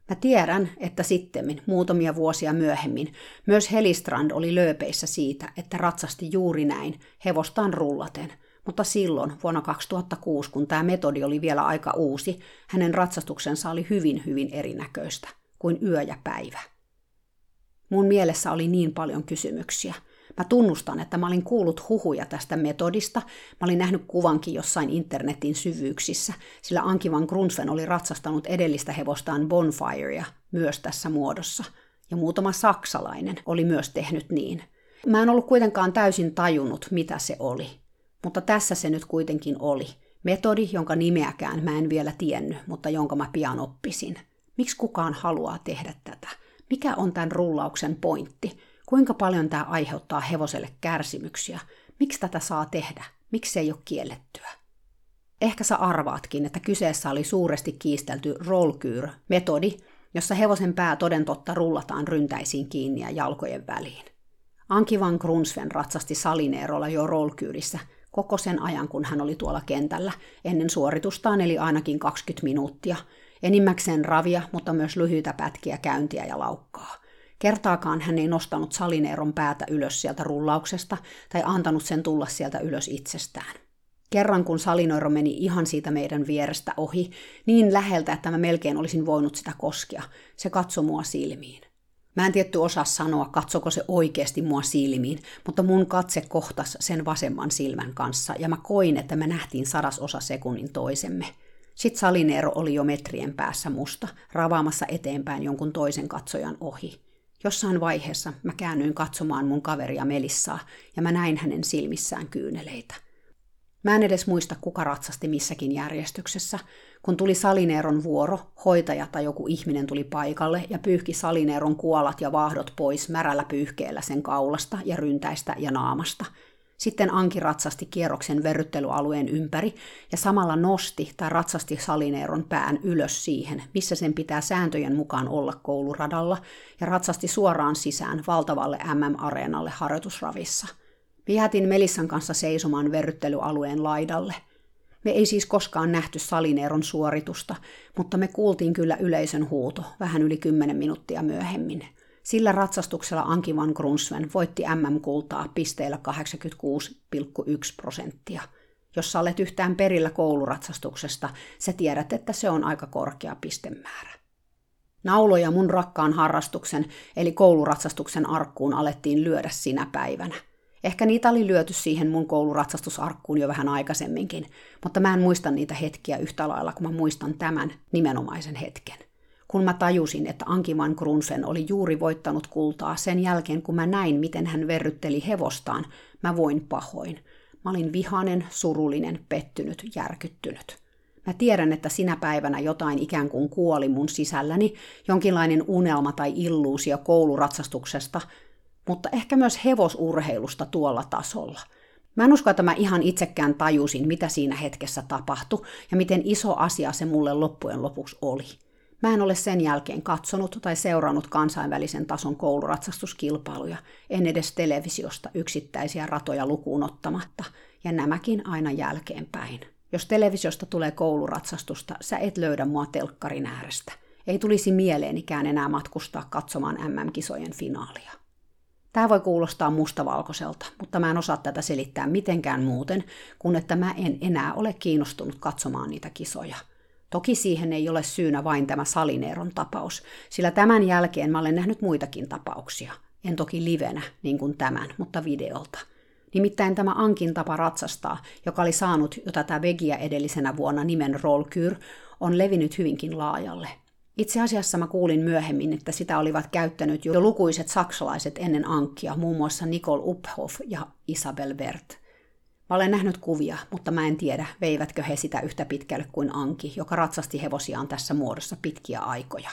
Mä tiedän, että sittemmin, muutamia vuosia myöhemmin, myös Helistrand oli lööpeissä siitä, että ratsasti juuri näin, hevostaan rullaten – mutta silloin, vuonna 2006, kun tämä metodi oli vielä aika uusi, hänen ratsastuksensa oli hyvin, hyvin erinäköistä kuin yö ja päivä. Mun mielessä oli niin paljon kysymyksiä. Mä tunnustan, että mä olin kuullut huhuja tästä metodista. Mä olin nähnyt kuvankin jossain internetin syvyyksissä, sillä Anki van Grunsven oli ratsastanut edellistä hevostaan Bonfirea myös tässä muodossa. Ja muutama saksalainen oli myös tehnyt niin. Mä en ollut kuitenkaan täysin tajunnut, mitä se oli. Mutta tässä se nyt kuitenkin oli. Metodi, jonka nimeäkään mä en vielä tiennyt, mutta jonka mä pian oppisin. Miksi kukaan haluaa tehdä tätä? Mikä on tämän rullauksen pointti? Kuinka paljon tämä aiheuttaa hevoselle kärsimyksiä? Miksi tätä saa tehdä? Miksi se ei ole kiellettyä? Ehkä sä arvaatkin, että kyseessä oli suuresti kiistelty rollkyr-metodi, jossa hevosen pää toden totta rullataan ryntäisiin kiinni ja jalkojen väliin. Anki van Grunsven ratsasti Salineerolla jo rollkyyrissä koko sen ajan, kun hän oli tuolla kentällä, ennen suoritustaan eli ainakin 20 minuuttia. Enimmäkseen ravia, mutta myös lyhyitä pätkiä käyntiä ja laukkaa. Kertaakaan hän ei nostanut Salineeron päätä ylös sieltä rullauksesta tai antanut sen tulla sieltä ylös itsestään. Kerran kun Salinoiro meni ihan siitä meidän vierestä ohi, niin läheltä, että mä melkein olisin voinut sitä koskea, se katsoi mua silmiin. Mä en tietty osaa sanoa, katsoko se oikeasti mua silmiin, mutta mun katse kohtas sen vasemman silmän kanssa ja mä koin, että me nähtiin sadasosa sekunnin toisemme. Sitten Salineero oli jo metrien päässä musta, ravaamassa eteenpäin jonkun toisen katsojan ohi. Jossain vaiheessa mä käännyin katsomaan mun kaveria Melissaa ja mä näin hänen silmissään kyyneleitä. Mä en edes muista, kuka ratsasti missäkin järjestyksessä. Kun tuli Salineeron vuoro, hoitaja tai joku ihminen tuli paikalle ja pyyhki Salineeron kuolat ja vaahdot pois märällä pyyhkeellä sen kaulasta ja ryntäistä ja naamasta – sitten Anki ratsasti kierroksen verryttelyalueen ympäri ja samalla nosti tai ratsasti Salineeron pään ylös siihen, missä sen pitää sääntöjen mukaan olla kouluradalla, ja ratsasti suoraan sisään valtavalle MM-areenalle harjoitusravissa. Me jäätin Melissan kanssa seisomaan verryttelyalueen laidalle. Me ei siis koskaan nähty Salineeron suoritusta, mutta me kuultiin kyllä yleisön huuto vähän yli kymmenen minuuttia myöhemmin – sillä ratsastuksella Anki van Grunsven voitti MM-kultaa pisteillä 86,1 prosenttia. Jos sä olet yhtään perillä kouluratsastuksesta, sä tiedät, että se on aika korkea pistemäärä. Nauloja mun rakkaan harrastuksen, eli kouluratsastuksen arkkuun alettiin lyödä sinä päivänä. Ehkä niitä oli lyöty siihen mun kouluratsastusarkkuun jo vähän aikaisemminkin, mutta mä en muista niitä hetkiä yhtä lailla, kun mä muistan tämän nimenomaisen hetken kun mä tajusin, että Anki van Grunfen oli juuri voittanut kultaa sen jälkeen, kun mä näin, miten hän verrytteli hevostaan, mä voin pahoin. Mä olin vihanen, surullinen, pettynyt, järkyttynyt. Mä tiedän, että sinä päivänä jotain ikään kuin kuoli mun sisälläni, jonkinlainen unelma tai illuusio kouluratsastuksesta, mutta ehkä myös hevosurheilusta tuolla tasolla. Mä en usko, että mä ihan itsekään tajusin, mitä siinä hetkessä tapahtui ja miten iso asia se mulle loppujen lopuksi oli. Mä en ole sen jälkeen katsonut tai seurannut kansainvälisen tason kouluratsastuskilpailuja, en edes televisiosta yksittäisiä ratoja lukuun ottamatta, ja nämäkin aina jälkeenpäin. Jos televisiosta tulee kouluratsastusta, sä et löydä mua telkkarin äärestä. Ei tulisi mieleenikään enää matkustaa katsomaan MM-kisojen finaalia. Tämä voi kuulostaa mustavalkoiselta, mutta mä en osaa tätä selittää mitenkään muuten, kun että mä en enää ole kiinnostunut katsomaan niitä kisoja – Toki siihen ei ole syynä vain tämä Salineeron tapaus, sillä tämän jälkeen mä olen nähnyt muitakin tapauksia. En toki livenä, niin kuin tämän, mutta videolta. Nimittäin tämä Ankin tapa ratsastaa, joka oli saanut jo tätä vegiä edellisenä vuonna nimen Rollkyr, on levinnyt hyvinkin laajalle. Itse asiassa mä kuulin myöhemmin, että sitä olivat käyttänyt jo lukuiset saksalaiset ennen Ankkia, muun muassa Nicole Uphoff ja Isabel Wert – Mä olen nähnyt kuvia, mutta mä en tiedä, veivätkö he sitä yhtä pitkälle kuin Anki, joka ratsasti hevosiaan tässä muodossa pitkiä aikoja.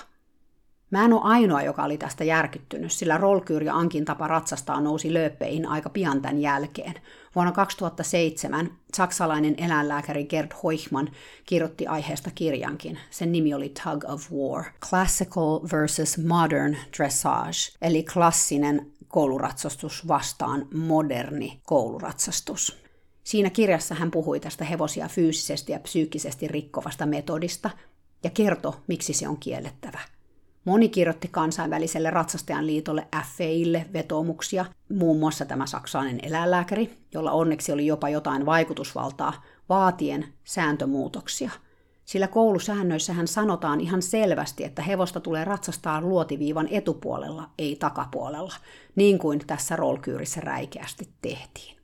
Mä en ole ainoa, joka oli tästä järkyttynyt, sillä Rolkyr ja Ankin tapa ratsastaa nousi lööppeihin aika pian tämän jälkeen. Vuonna 2007 saksalainen eläinlääkäri Gerd Hoichmann kirjoitti aiheesta kirjankin. Sen nimi oli Tug of War, Classical versus Modern Dressage, eli klassinen kouluratsastus vastaan moderni kouluratsastus. Siinä kirjassa hän puhui tästä hevosia fyysisesti ja psyykkisesti rikkovasta metodista ja kertoi, miksi se on kiellettävä. Moni kirjoitti kansainväliselle ratsastajan liitolle FEille vetomuksia, muun muassa tämä saksalainen eläinlääkäri, jolla onneksi oli jopa jotain vaikutusvaltaa, vaatien sääntömuutoksia. sillä koulusäännöissähän sanotaan ihan selvästi, että hevosta tulee ratsastaa luotiviivan etupuolella, ei takapuolella, niin kuin tässä rollkyyrissä räikeästi tehtiin.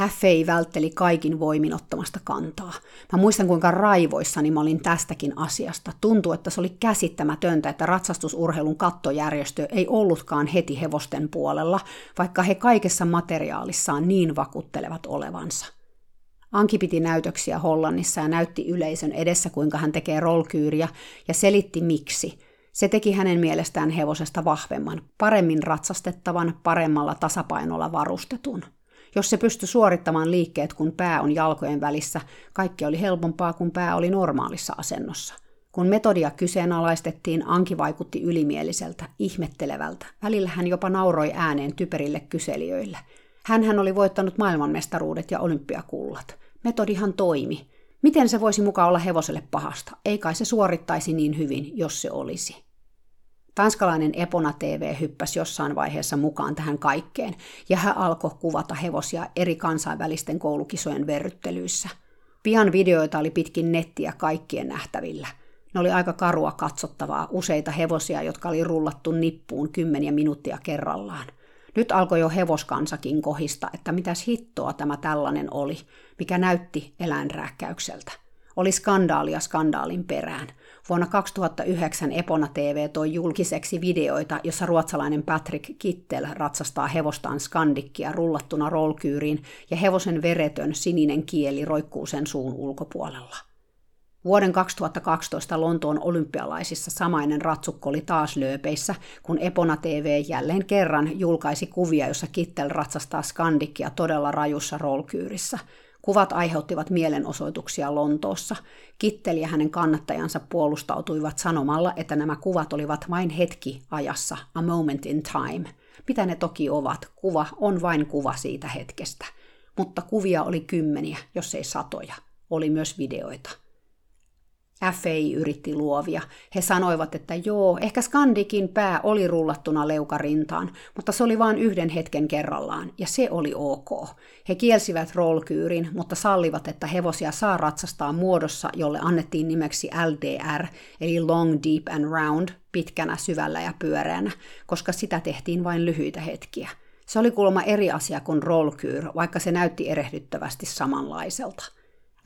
FA vältteli kaikin voimin ottamasta kantaa. Mä muistan kuinka raivoissani mä olin tästäkin asiasta. Tuntuu, että se oli käsittämätöntä, että ratsastusurheilun kattojärjestö ei ollutkaan heti hevosten puolella, vaikka he kaikessa materiaalissaan niin vakuuttelevat olevansa. Anki piti näytöksiä Hollannissa ja näytti yleisön edessä, kuinka hän tekee rollkyyriä ja selitti miksi. Se teki hänen mielestään hevosesta vahvemman, paremmin ratsastettavan, paremmalla tasapainolla varustetun. Jos se pystyi suorittamaan liikkeet, kun pää on jalkojen välissä, kaikki oli helpompaa, kun pää oli normaalissa asennossa. Kun metodia kyseenalaistettiin, Anki vaikutti ylimieliseltä, ihmettelevältä. Välillä hän jopa nauroi ääneen typerille kyselijöille. Hän oli voittanut maailmanmestaruudet ja olympiakullat. Metodihan toimi. Miten se voisi mukaan olla hevoselle pahasta? Ei kai se suorittaisi niin hyvin, jos se olisi. Tanskalainen Epona TV hyppäsi jossain vaiheessa mukaan tähän kaikkeen, ja hän alkoi kuvata hevosia eri kansainvälisten koulukisojen verryttelyissä. Pian videoita oli pitkin nettiä kaikkien nähtävillä. Ne oli aika karua katsottavaa, useita hevosia, jotka oli rullattu nippuun kymmeniä minuuttia kerrallaan. Nyt alkoi jo hevoskansakin kohista, että mitäs hittoa tämä tällainen oli, mikä näytti eläinrääkkäykseltä. Oli skandaalia skandaalin perään – Vuonna 2009 Epona TV toi julkiseksi videoita, jossa ruotsalainen Patrick Kittel ratsastaa hevostaan skandikkia rullattuna rollkyyriin ja hevosen veretön sininen kieli roikkuu sen suun ulkopuolella. Vuoden 2012 Lontoon olympialaisissa samainen ratsukko oli taas lööpeissä, kun Epona TV jälleen kerran julkaisi kuvia, jossa Kittel ratsastaa skandikkia todella rajussa rollkyyrissä – Kuvat aiheuttivat mielenosoituksia Lontoossa. Kitteli ja hänen kannattajansa puolustautuivat sanomalla, että nämä kuvat olivat vain hetki ajassa, a moment in time. Mitä ne toki ovat, kuva on vain kuva siitä hetkestä. Mutta kuvia oli kymmeniä, jos ei satoja. Oli myös videoita. FAI yritti luovia. He sanoivat, että joo, ehkä Skandikin pää oli rullattuna leukarintaan, mutta se oli vain yhden hetken kerrallaan, ja se oli ok. He kielsivät rollkyyrin, mutta sallivat, että hevosia saa ratsastaa muodossa, jolle annettiin nimeksi LDR, eli Long, Deep and Round, pitkänä, syvällä ja pyöreänä, koska sitä tehtiin vain lyhyitä hetkiä. Se oli kuulemma eri asia kuin rollkyr, vaikka se näytti erehdyttävästi samanlaiselta.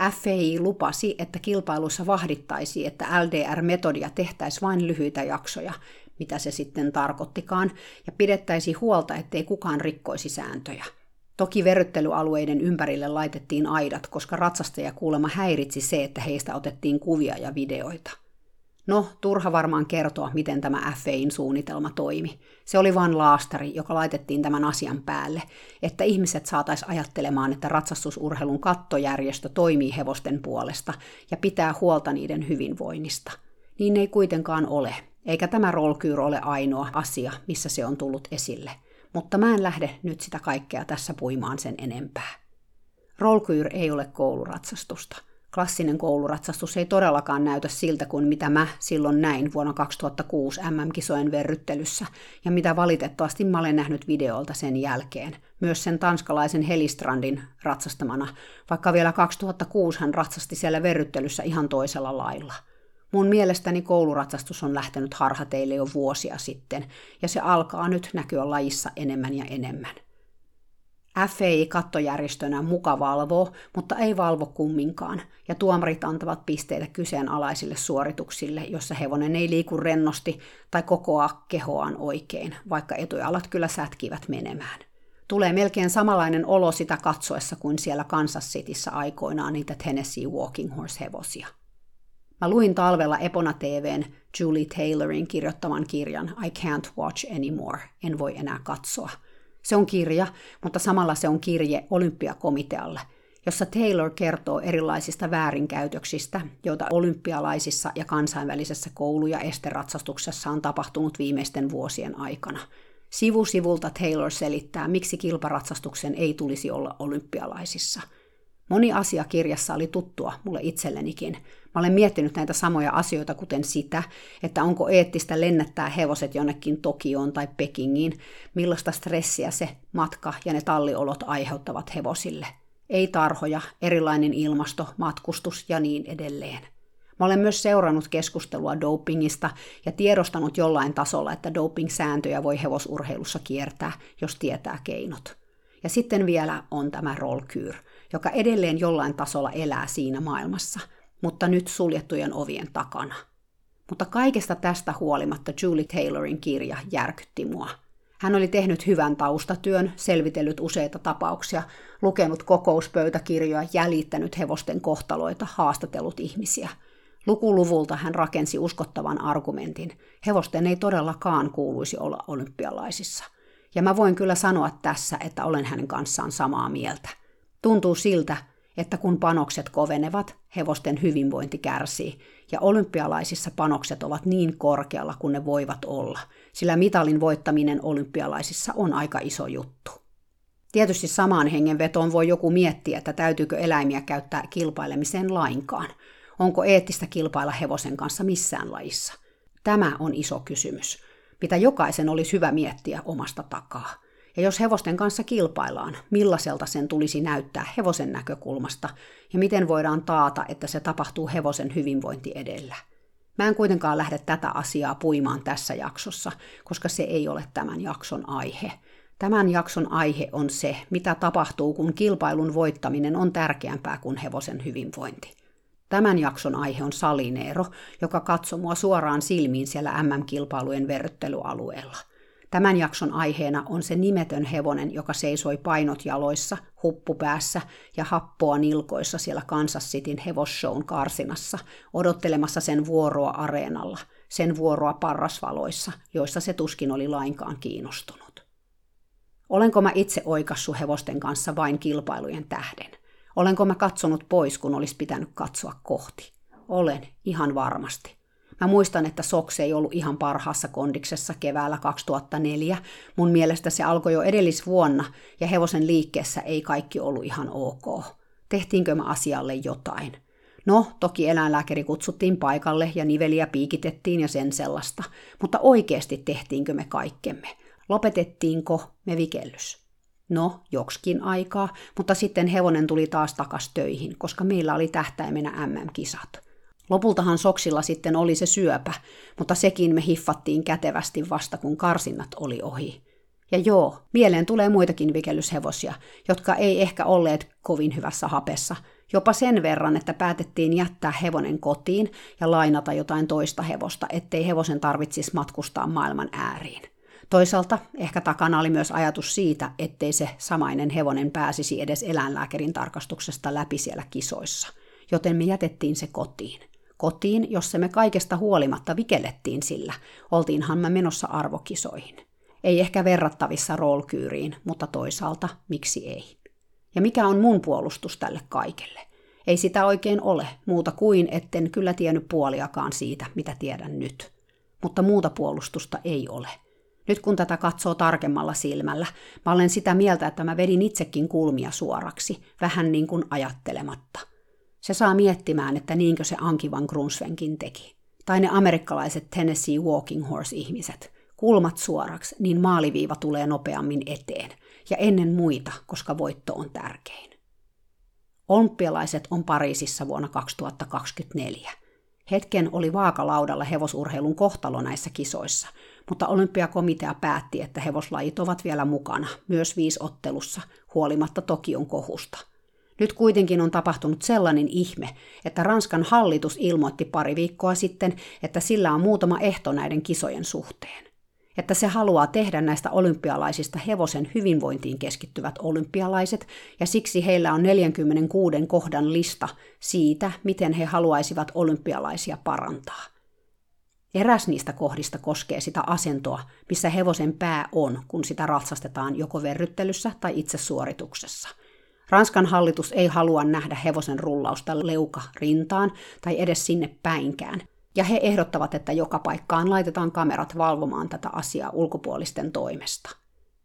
FAI lupasi, että kilpailussa vahdittaisi, että LDR-metodia tehtäisiin vain lyhyitä jaksoja, mitä se sitten tarkoittikaan, ja pidettäisi huolta, ettei kukaan rikkoisi sääntöjä. Toki verryttelyalueiden ympärille laitettiin aidat, koska ratsastaja kuulemma häiritsi se, että heistä otettiin kuvia ja videoita. No, turha varmaan kertoa, miten tämä FAin suunnitelma toimi. Se oli vain laastari, joka laitettiin tämän asian päälle, että ihmiset saataisiin ajattelemaan, että ratsastusurheilun kattojärjestö toimii hevosten puolesta ja pitää huolta niiden hyvinvoinnista. Niin ei kuitenkaan ole, eikä tämä rollkyr ole ainoa asia, missä se on tullut esille. Mutta mä en lähde nyt sitä kaikkea tässä puimaan sen enempää. Rollkyr ei ole kouluratsastusta klassinen kouluratsastus ei todellakaan näytä siltä kuin mitä mä silloin näin vuonna 2006 MM-kisojen verryttelyssä ja mitä valitettavasti mä olen nähnyt videolta sen jälkeen, myös sen tanskalaisen Helistrandin ratsastamana, vaikka vielä 2006 hän ratsasti siellä verryttelyssä ihan toisella lailla. Mun mielestäni kouluratsastus on lähtenyt harhateille jo vuosia sitten, ja se alkaa nyt näkyä lajissa enemmän ja enemmän. FEI-kattojärjestönä muka valvoo, mutta ei valvo kumminkaan, ja tuomarit antavat pisteitä kyseenalaisille suorituksille, jossa hevonen ei liiku rennosti tai kokoa kehoaan oikein, vaikka etujalat kyllä sätkivät menemään. Tulee melkein samanlainen olo sitä katsoessa kuin siellä Kansas Cityssä aikoinaan niitä Tennessee Walking Horse-hevosia. Mä luin talvella Epona TVn Julie Taylorin kirjoittaman kirjan I Can't Watch Anymore, en voi enää katsoa – se on kirja, mutta samalla se on kirje olympiakomitealle, jossa Taylor kertoo erilaisista väärinkäytöksistä, joita olympialaisissa ja kansainvälisessä koulu- ja esteratsastuksessa on tapahtunut viimeisten vuosien aikana. Sivu sivulta Taylor selittää, miksi kilparatsastuksen ei tulisi olla olympialaisissa – Moni asia kirjassa oli tuttua mulle itsellenikin. Mä olen miettinyt näitä samoja asioita, kuten sitä, että onko eettistä lennättää hevoset jonnekin Tokioon tai Pekingiin, millaista stressiä se matka ja ne talliolot aiheuttavat hevosille. Ei tarhoja, erilainen ilmasto, matkustus ja niin edelleen. Mä olen myös seurannut keskustelua dopingista ja tiedostanut jollain tasolla, että doping-sääntöjä voi hevosurheilussa kiertää, jos tietää keinot. Ja sitten vielä on tämä Rollkyr, joka edelleen jollain tasolla elää siinä maailmassa, mutta nyt suljettujen ovien takana. Mutta kaikesta tästä huolimatta Julie Taylorin kirja järkytti mua. Hän oli tehnyt hyvän taustatyön, selvitellyt useita tapauksia, lukenut kokouspöytäkirjoja, jäljittänyt hevosten kohtaloita, haastatellut ihmisiä – Lukuluvulta hän rakensi uskottavan argumentin. Hevosten ei todellakaan kuuluisi olla olympialaisissa. Ja mä voin kyllä sanoa tässä, että olen hänen kanssaan samaa mieltä. Tuntuu siltä, että kun panokset kovenevat, hevosten hyvinvointi kärsii, ja olympialaisissa panokset ovat niin korkealla kuin ne voivat olla, sillä mitalin voittaminen olympialaisissa on aika iso juttu. Tietysti samaan hengenvetoon voi joku miettiä, että täytyykö eläimiä käyttää kilpailemiseen lainkaan – Onko eettistä kilpailla hevosen kanssa missään lajissa? Tämä on iso kysymys, mitä jokaisen olisi hyvä miettiä omasta takaa. Ja jos hevosten kanssa kilpaillaan, millaiselta sen tulisi näyttää hevosen näkökulmasta ja miten voidaan taata, että se tapahtuu hevosen hyvinvointi edellä. Mä en kuitenkaan lähde tätä asiaa puimaan tässä jaksossa, koska se ei ole tämän jakson aihe. Tämän jakson aihe on se, mitä tapahtuu, kun kilpailun voittaminen on tärkeämpää kuin hevosen hyvinvointi. Tämän jakson aihe on Salineero, joka katsoi mua suoraan silmiin siellä MM-kilpailujen verryttelyalueella. Tämän jakson aiheena on se nimetön hevonen, joka seisoi painot jaloissa, huppu päässä ja happoa nilkoissa siellä Kansas Cityn hevosshown karsinassa, odottelemassa sen vuoroa areenalla, sen vuoroa parrasvaloissa, joissa se tuskin oli lainkaan kiinnostunut. Olenko mä itse oikassu hevosten kanssa vain kilpailujen tähden? Olenko mä katsonut pois, kun olisi pitänyt katsoa kohti? Olen, ihan varmasti. Mä muistan, että Soks ei ollut ihan parhaassa kondiksessa keväällä 2004. Mun mielestä se alkoi jo edellisvuonna, ja hevosen liikkeessä ei kaikki ollut ihan ok. Tehtiinkö mä asialle jotain? No, toki eläinlääkäri kutsuttiin paikalle ja niveliä piikitettiin ja sen sellaista, mutta oikeasti tehtiinkö me kaikkemme? Lopetettiinko me vikellys? No, joksikin aikaa, mutta sitten hevonen tuli taas takas töihin, koska meillä oli tähtäimenä MM-kisat. Lopultahan soksilla sitten oli se syöpä, mutta sekin me hiffattiin kätevästi vasta kun karsinnat oli ohi. Ja joo, mieleen tulee muitakin vikellyshevosia, jotka ei ehkä olleet kovin hyvässä hapessa, jopa sen verran, että päätettiin jättää hevonen kotiin ja lainata jotain toista hevosta, ettei hevosen tarvitsisi matkustaa maailman ääriin. Toisaalta ehkä takana oli myös ajatus siitä, ettei se samainen hevonen pääsisi edes eläinlääkärin tarkastuksesta läpi siellä kisoissa, joten me jätettiin se kotiin. Kotiin, jossa me kaikesta huolimatta vikellettiin sillä, oltiinhan me menossa arvokisoihin. Ei ehkä verrattavissa roolkyyriin, mutta toisaalta miksi ei. Ja mikä on mun puolustus tälle kaikelle? Ei sitä oikein ole, muuta kuin etten kyllä tiennyt puoliakaan siitä, mitä tiedän nyt. Mutta muuta puolustusta ei ole – nyt kun tätä katsoo tarkemmalla silmällä, mä olen sitä mieltä, että mä vedin itsekin kulmia suoraksi, vähän niin kuin ajattelematta. Se saa miettimään, että niinkö se Anki van Grunsvenkin teki. Tai ne amerikkalaiset Tennessee Walking Horse-ihmiset. Kulmat suoraksi, niin maaliviiva tulee nopeammin eteen. Ja ennen muita, koska voitto on tärkein. Olympialaiset on Pariisissa vuonna 2024. Hetken oli vaakalaudalla hevosurheilun kohtalo näissä kisoissa, mutta olympiakomitea päätti, että hevoslajit ovat vielä mukana, myös viisottelussa, huolimatta Tokion kohusta. Nyt kuitenkin on tapahtunut sellainen ihme, että Ranskan hallitus ilmoitti pari viikkoa sitten, että sillä on muutama ehto näiden kisojen suhteen. Että se haluaa tehdä näistä olympialaisista hevosen hyvinvointiin keskittyvät olympialaiset, ja siksi heillä on 46 kohdan lista siitä, miten he haluaisivat olympialaisia parantaa – Eräs niistä kohdista koskee sitä asentoa, missä hevosen pää on, kun sitä ratsastetaan joko verryttelyssä tai itse suorituksessa. Ranskan hallitus ei halua nähdä hevosen rullausta leuka rintaan tai edes sinne päinkään, ja he ehdottavat, että joka paikkaan laitetaan kamerat valvomaan tätä asiaa ulkopuolisten toimesta.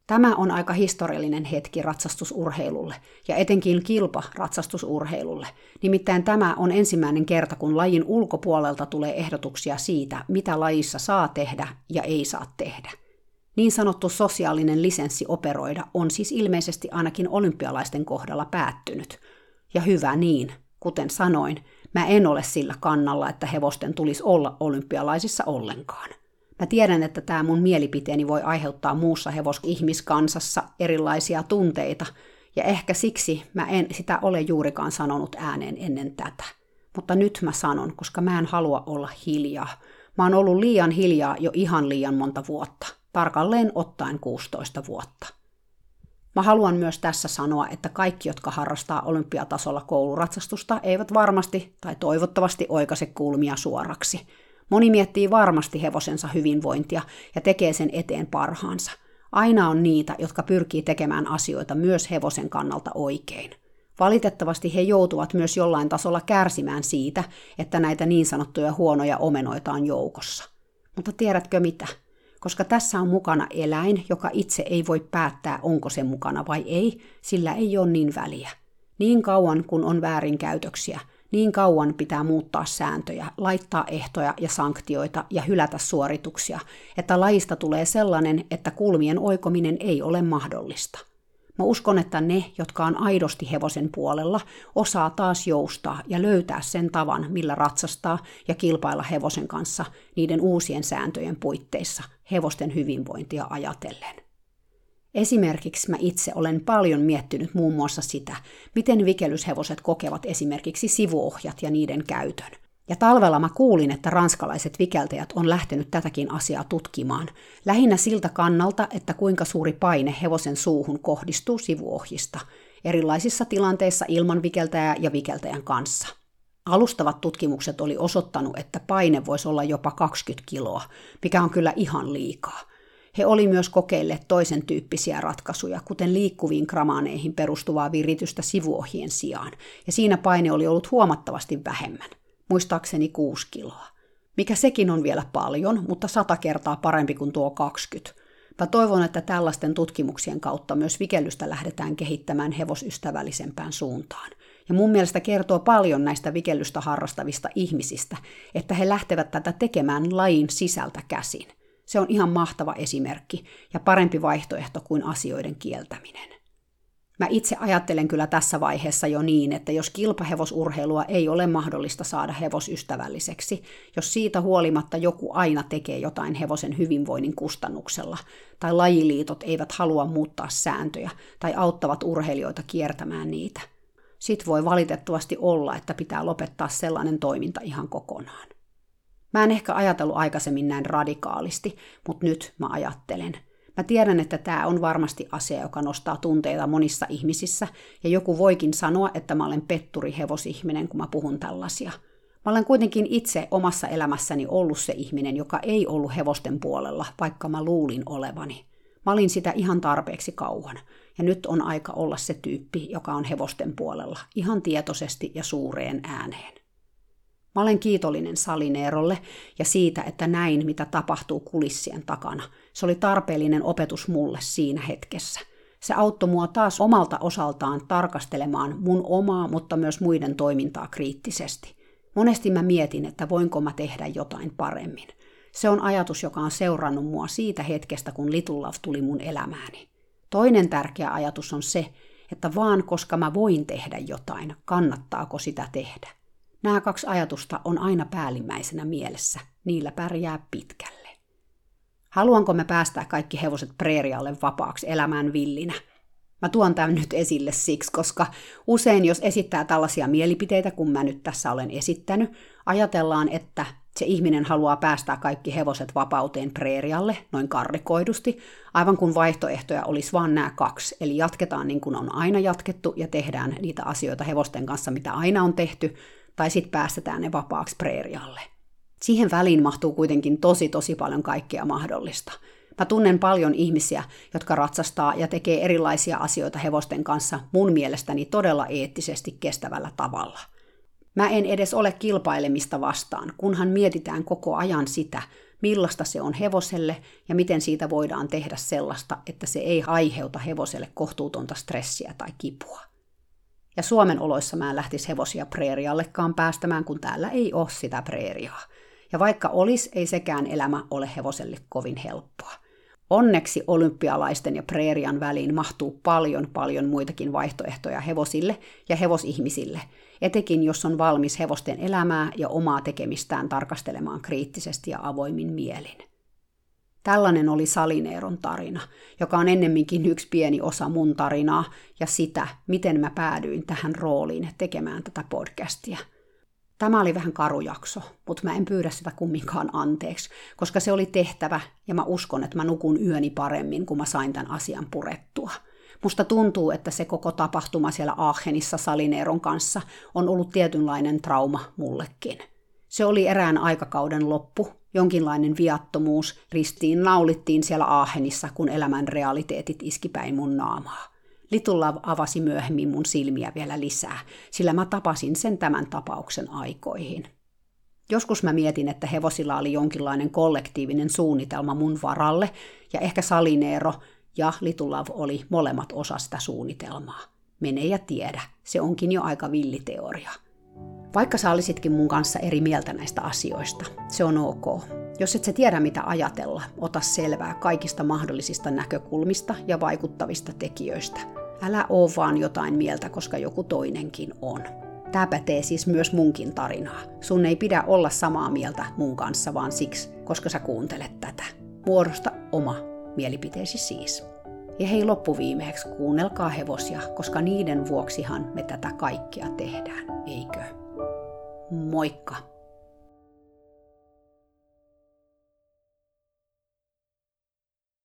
Tämä on aika historiallinen hetki ratsastusurheilulle ja etenkin kilpa ratsastusurheilulle. Nimittäin tämä on ensimmäinen kerta, kun lajin ulkopuolelta tulee ehdotuksia siitä, mitä lajissa saa tehdä ja ei saa tehdä. Niin sanottu sosiaalinen lisenssi operoida on siis ilmeisesti ainakin olympialaisten kohdalla päättynyt. Ja hyvä niin, kuten sanoin, Mä en ole sillä kannalla, että hevosten tulisi olla olympialaisissa ollenkaan. Mä tiedän, että tämä mun mielipiteeni voi aiheuttaa muussa hevosihmiskansassa erilaisia tunteita, ja ehkä siksi mä en sitä ole juurikaan sanonut ääneen ennen tätä. Mutta nyt mä sanon, koska mä en halua olla hiljaa. Mä oon ollut liian hiljaa jo ihan liian monta vuotta, tarkalleen ottaen 16 vuotta. Mä haluan myös tässä sanoa, että kaikki, jotka harrastaa olympiatasolla kouluratsastusta, eivät varmasti tai toivottavasti oikaise kulmia suoraksi. Moni miettii varmasti hevosensa hyvinvointia ja tekee sen eteen parhaansa. Aina on niitä, jotka pyrkii tekemään asioita myös hevosen kannalta oikein. Valitettavasti he joutuvat myös jollain tasolla kärsimään siitä, että näitä niin sanottuja huonoja omenoita on joukossa. Mutta tiedätkö mitä? Koska tässä on mukana eläin, joka itse ei voi päättää, onko se mukana vai ei, sillä ei ole niin väliä. Niin kauan kun on väärinkäytöksiä, niin kauan pitää muuttaa sääntöjä, laittaa ehtoja ja sanktioita ja hylätä suorituksia, että lajista tulee sellainen, että kulmien oikominen ei ole mahdollista. Mä uskon, että ne, jotka on aidosti hevosen puolella, osaa taas joustaa ja löytää sen tavan, millä ratsastaa ja kilpailla hevosen kanssa niiden uusien sääntöjen puitteissa hevosten hyvinvointia ajatellen. Esimerkiksi mä itse olen paljon miettinyt muun muassa sitä, miten vikelyshevoset kokevat esimerkiksi sivuohjat ja niiden käytön. Ja talvella mä kuulin, että ranskalaiset vikeltäjät on lähtenyt tätäkin asiaa tutkimaan, lähinnä siltä kannalta, että kuinka suuri paine hevosen suuhun kohdistuu sivuohjista, erilaisissa tilanteissa ilman vikeltäjää ja vikeltäjän kanssa. Alustavat tutkimukset oli osoittanut, että paine voisi olla jopa 20 kiloa, mikä on kyllä ihan liikaa – he oli myös kokeilleet toisen tyyppisiä ratkaisuja, kuten liikkuviin kramaaneihin perustuvaa viritystä sivuohjien sijaan, ja siinä paine oli ollut huomattavasti vähemmän, muistaakseni 6 kiloa. Mikä sekin on vielä paljon, mutta sata kertaa parempi kuin tuo 20. Mä toivon, että tällaisten tutkimuksien kautta myös vikellystä lähdetään kehittämään hevosystävällisempään suuntaan. Ja mun mielestä kertoo paljon näistä vikellystä harrastavista ihmisistä, että he lähtevät tätä tekemään lajin sisältä käsin – se on ihan mahtava esimerkki ja parempi vaihtoehto kuin asioiden kieltäminen. Mä itse ajattelen kyllä tässä vaiheessa jo niin, että jos kilpahevosurheilua ei ole mahdollista saada hevosystävälliseksi, jos siitä huolimatta joku aina tekee jotain hevosen hyvinvoinnin kustannuksella, tai lajiliitot eivät halua muuttaa sääntöjä tai auttavat urheilijoita kiertämään niitä, sit voi valitettavasti olla, että pitää lopettaa sellainen toiminta ihan kokonaan. Mä en ehkä ajatellut aikaisemmin näin radikaalisti, mutta nyt mä ajattelen. Mä tiedän, että tämä on varmasti asia, joka nostaa tunteita monissa ihmisissä, ja joku voikin sanoa, että mä olen petturi hevosihminen, kun mä puhun tällaisia. Mä olen kuitenkin itse omassa elämässäni ollut se ihminen, joka ei ollut hevosten puolella, vaikka mä luulin olevani. Mä olin sitä ihan tarpeeksi kauan, ja nyt on aika olla se tyyppi, joka on hevosten puolella, ihan tietoisesti ja suureen ääneen. Mä olen kiitollinen Salineerolle ja siitä, että näin, mitä tapahtuu kulissien takana. Se oli tarpeellinen opetus mulle siinä hetkessä. Se auttoi mua taas omalta osaltaan tarkastelemaan mun omaa, mutta myös muiden toimintaa kriittisesti. Monesti mä mietin, että voinko mä tehdä jotain paremmin. Se on ajatus, joka on seurannut mua siitä hetkestä, kun Little Love tuli mun elämääni. Toinen tärkeä ajatus on se, että vaan koska mä voin tehdä jotain, kannattaako sitä tehdä. Nämä kaksi ajatusta on aina päällimmäisenä mielessä. Niillä pärjää pitkälle. Haluanko me päästää kaikki hevoset preerialle vapaaksi elämään villinä? Mä tuon tämän nyt esille siksi, koska usein jos esittää tällaisia mielipiteitä, kun mä nyt tässä olen esittänyt, ajatellaan, että se ihminen haluaa päästää kaikki hevoset vapauteen preerialle, noin karrikoidusti, aivan kun vaihtoehtoja olisi vain nämä kaksi. Eli jatketaan niin kuin on aina jatkettu ja tehdään niitä asioita hevosten kanssa, mitä aina on tehty, tai sitten päästetään ne vapaaksi preerialle. Siihen väliin mahtuu kuitenkin tosi tosi paljon kaikkea mahdollista. Mä tunnen paljon ihmisiä, jotka ratsastaa ja tekee erilaisia asioita hevosten kanssa mun mielestäni todella eettisesti kestävällä tavalla. Mä en edes ole kilpailemista vastaan, kunhan mietitään koko ajan sitä, millaista se on hevoselle ja miten siitä voidaan tehdä sellaista, että se ei aiheuta hevoselle kohtuutonta stressiä tai kipua. Ja Suomen oloissa mä en lähtisi hevosia preeriallekaan päästämään, kun täällä ei ole sitä preeriaa. Ja vaikka olisi, ei sekään elämä ole hevoselle kovin helppoa. Onneksi olympialaisten ja preerian väliin mahtuu paljon paljon muitakin vaihtoehtoja hevosille ja hevosihmisille, etenkin jos on valmis hevosten elämää ja omaa tekemistään tarkastelemaan kriittisesti ja avoimin mielin. Tällainen oli Salineeron tarina, joka on ennemminkin yksi pieni osa mun tarinaa ja sitä, miten mä päädyin tähän rooliin tekemään tätä podcastia – Tämä oli vähän karujakso, mutta mä en pyydä sitä kumminkaan anteeksi, koska se oli tehtävä ja mä uskon, että mä nukun yöni paremmin, kun mä sain tämän asian purettua. Musta tuntuu, että se koko tapahtuma siellä Aachenissa Salineeron kanssa on ollut tietynlainen trauma mullekin. Se oli erään aikakauden loppu, jonkinlainen viattomuus, ristiin naulittiin siellä Aachenissa, kun elämän realiteetit iski päin mun naamaa. Litulla avasi myöhemmin mun silmiä vielä lisää, sillä mä tapasin sen tämän tapauksen aikoihin. Joskus mä mietin, että hevosilla oli jonkinlainen kollektiivinen suunnitelma mun varalle, ja ehkä Salineero ja Litulav oli molemmat osa sitä suunnitelmaa. Mene ja tiedä, se onkin jo aika villiteoria. Vaikka sä olisitkin mun kanssa eri mieltä näistä asioista, se on ok. Jos et sä tiedä mitä ajatella, ota selvää kaikista mahdollisista näkökulmista ja vaikuttavista tekijöistä – Älä oo vaan jotain mieltä, koska joku toinenkin on. Tämä pätee siis myös munkin tarinaa. Sun ei pidä olla samaa mieltä mun kanssa, vaan siksi, koska sä kuuntelet tätä. Muodosta oma mielipiteesi siis. Ja hei loppuviimeeksi kuunnelkaa hevosia, koska niiden vuoksihan me tätä kaikkia tehdään, eikö? Moikka!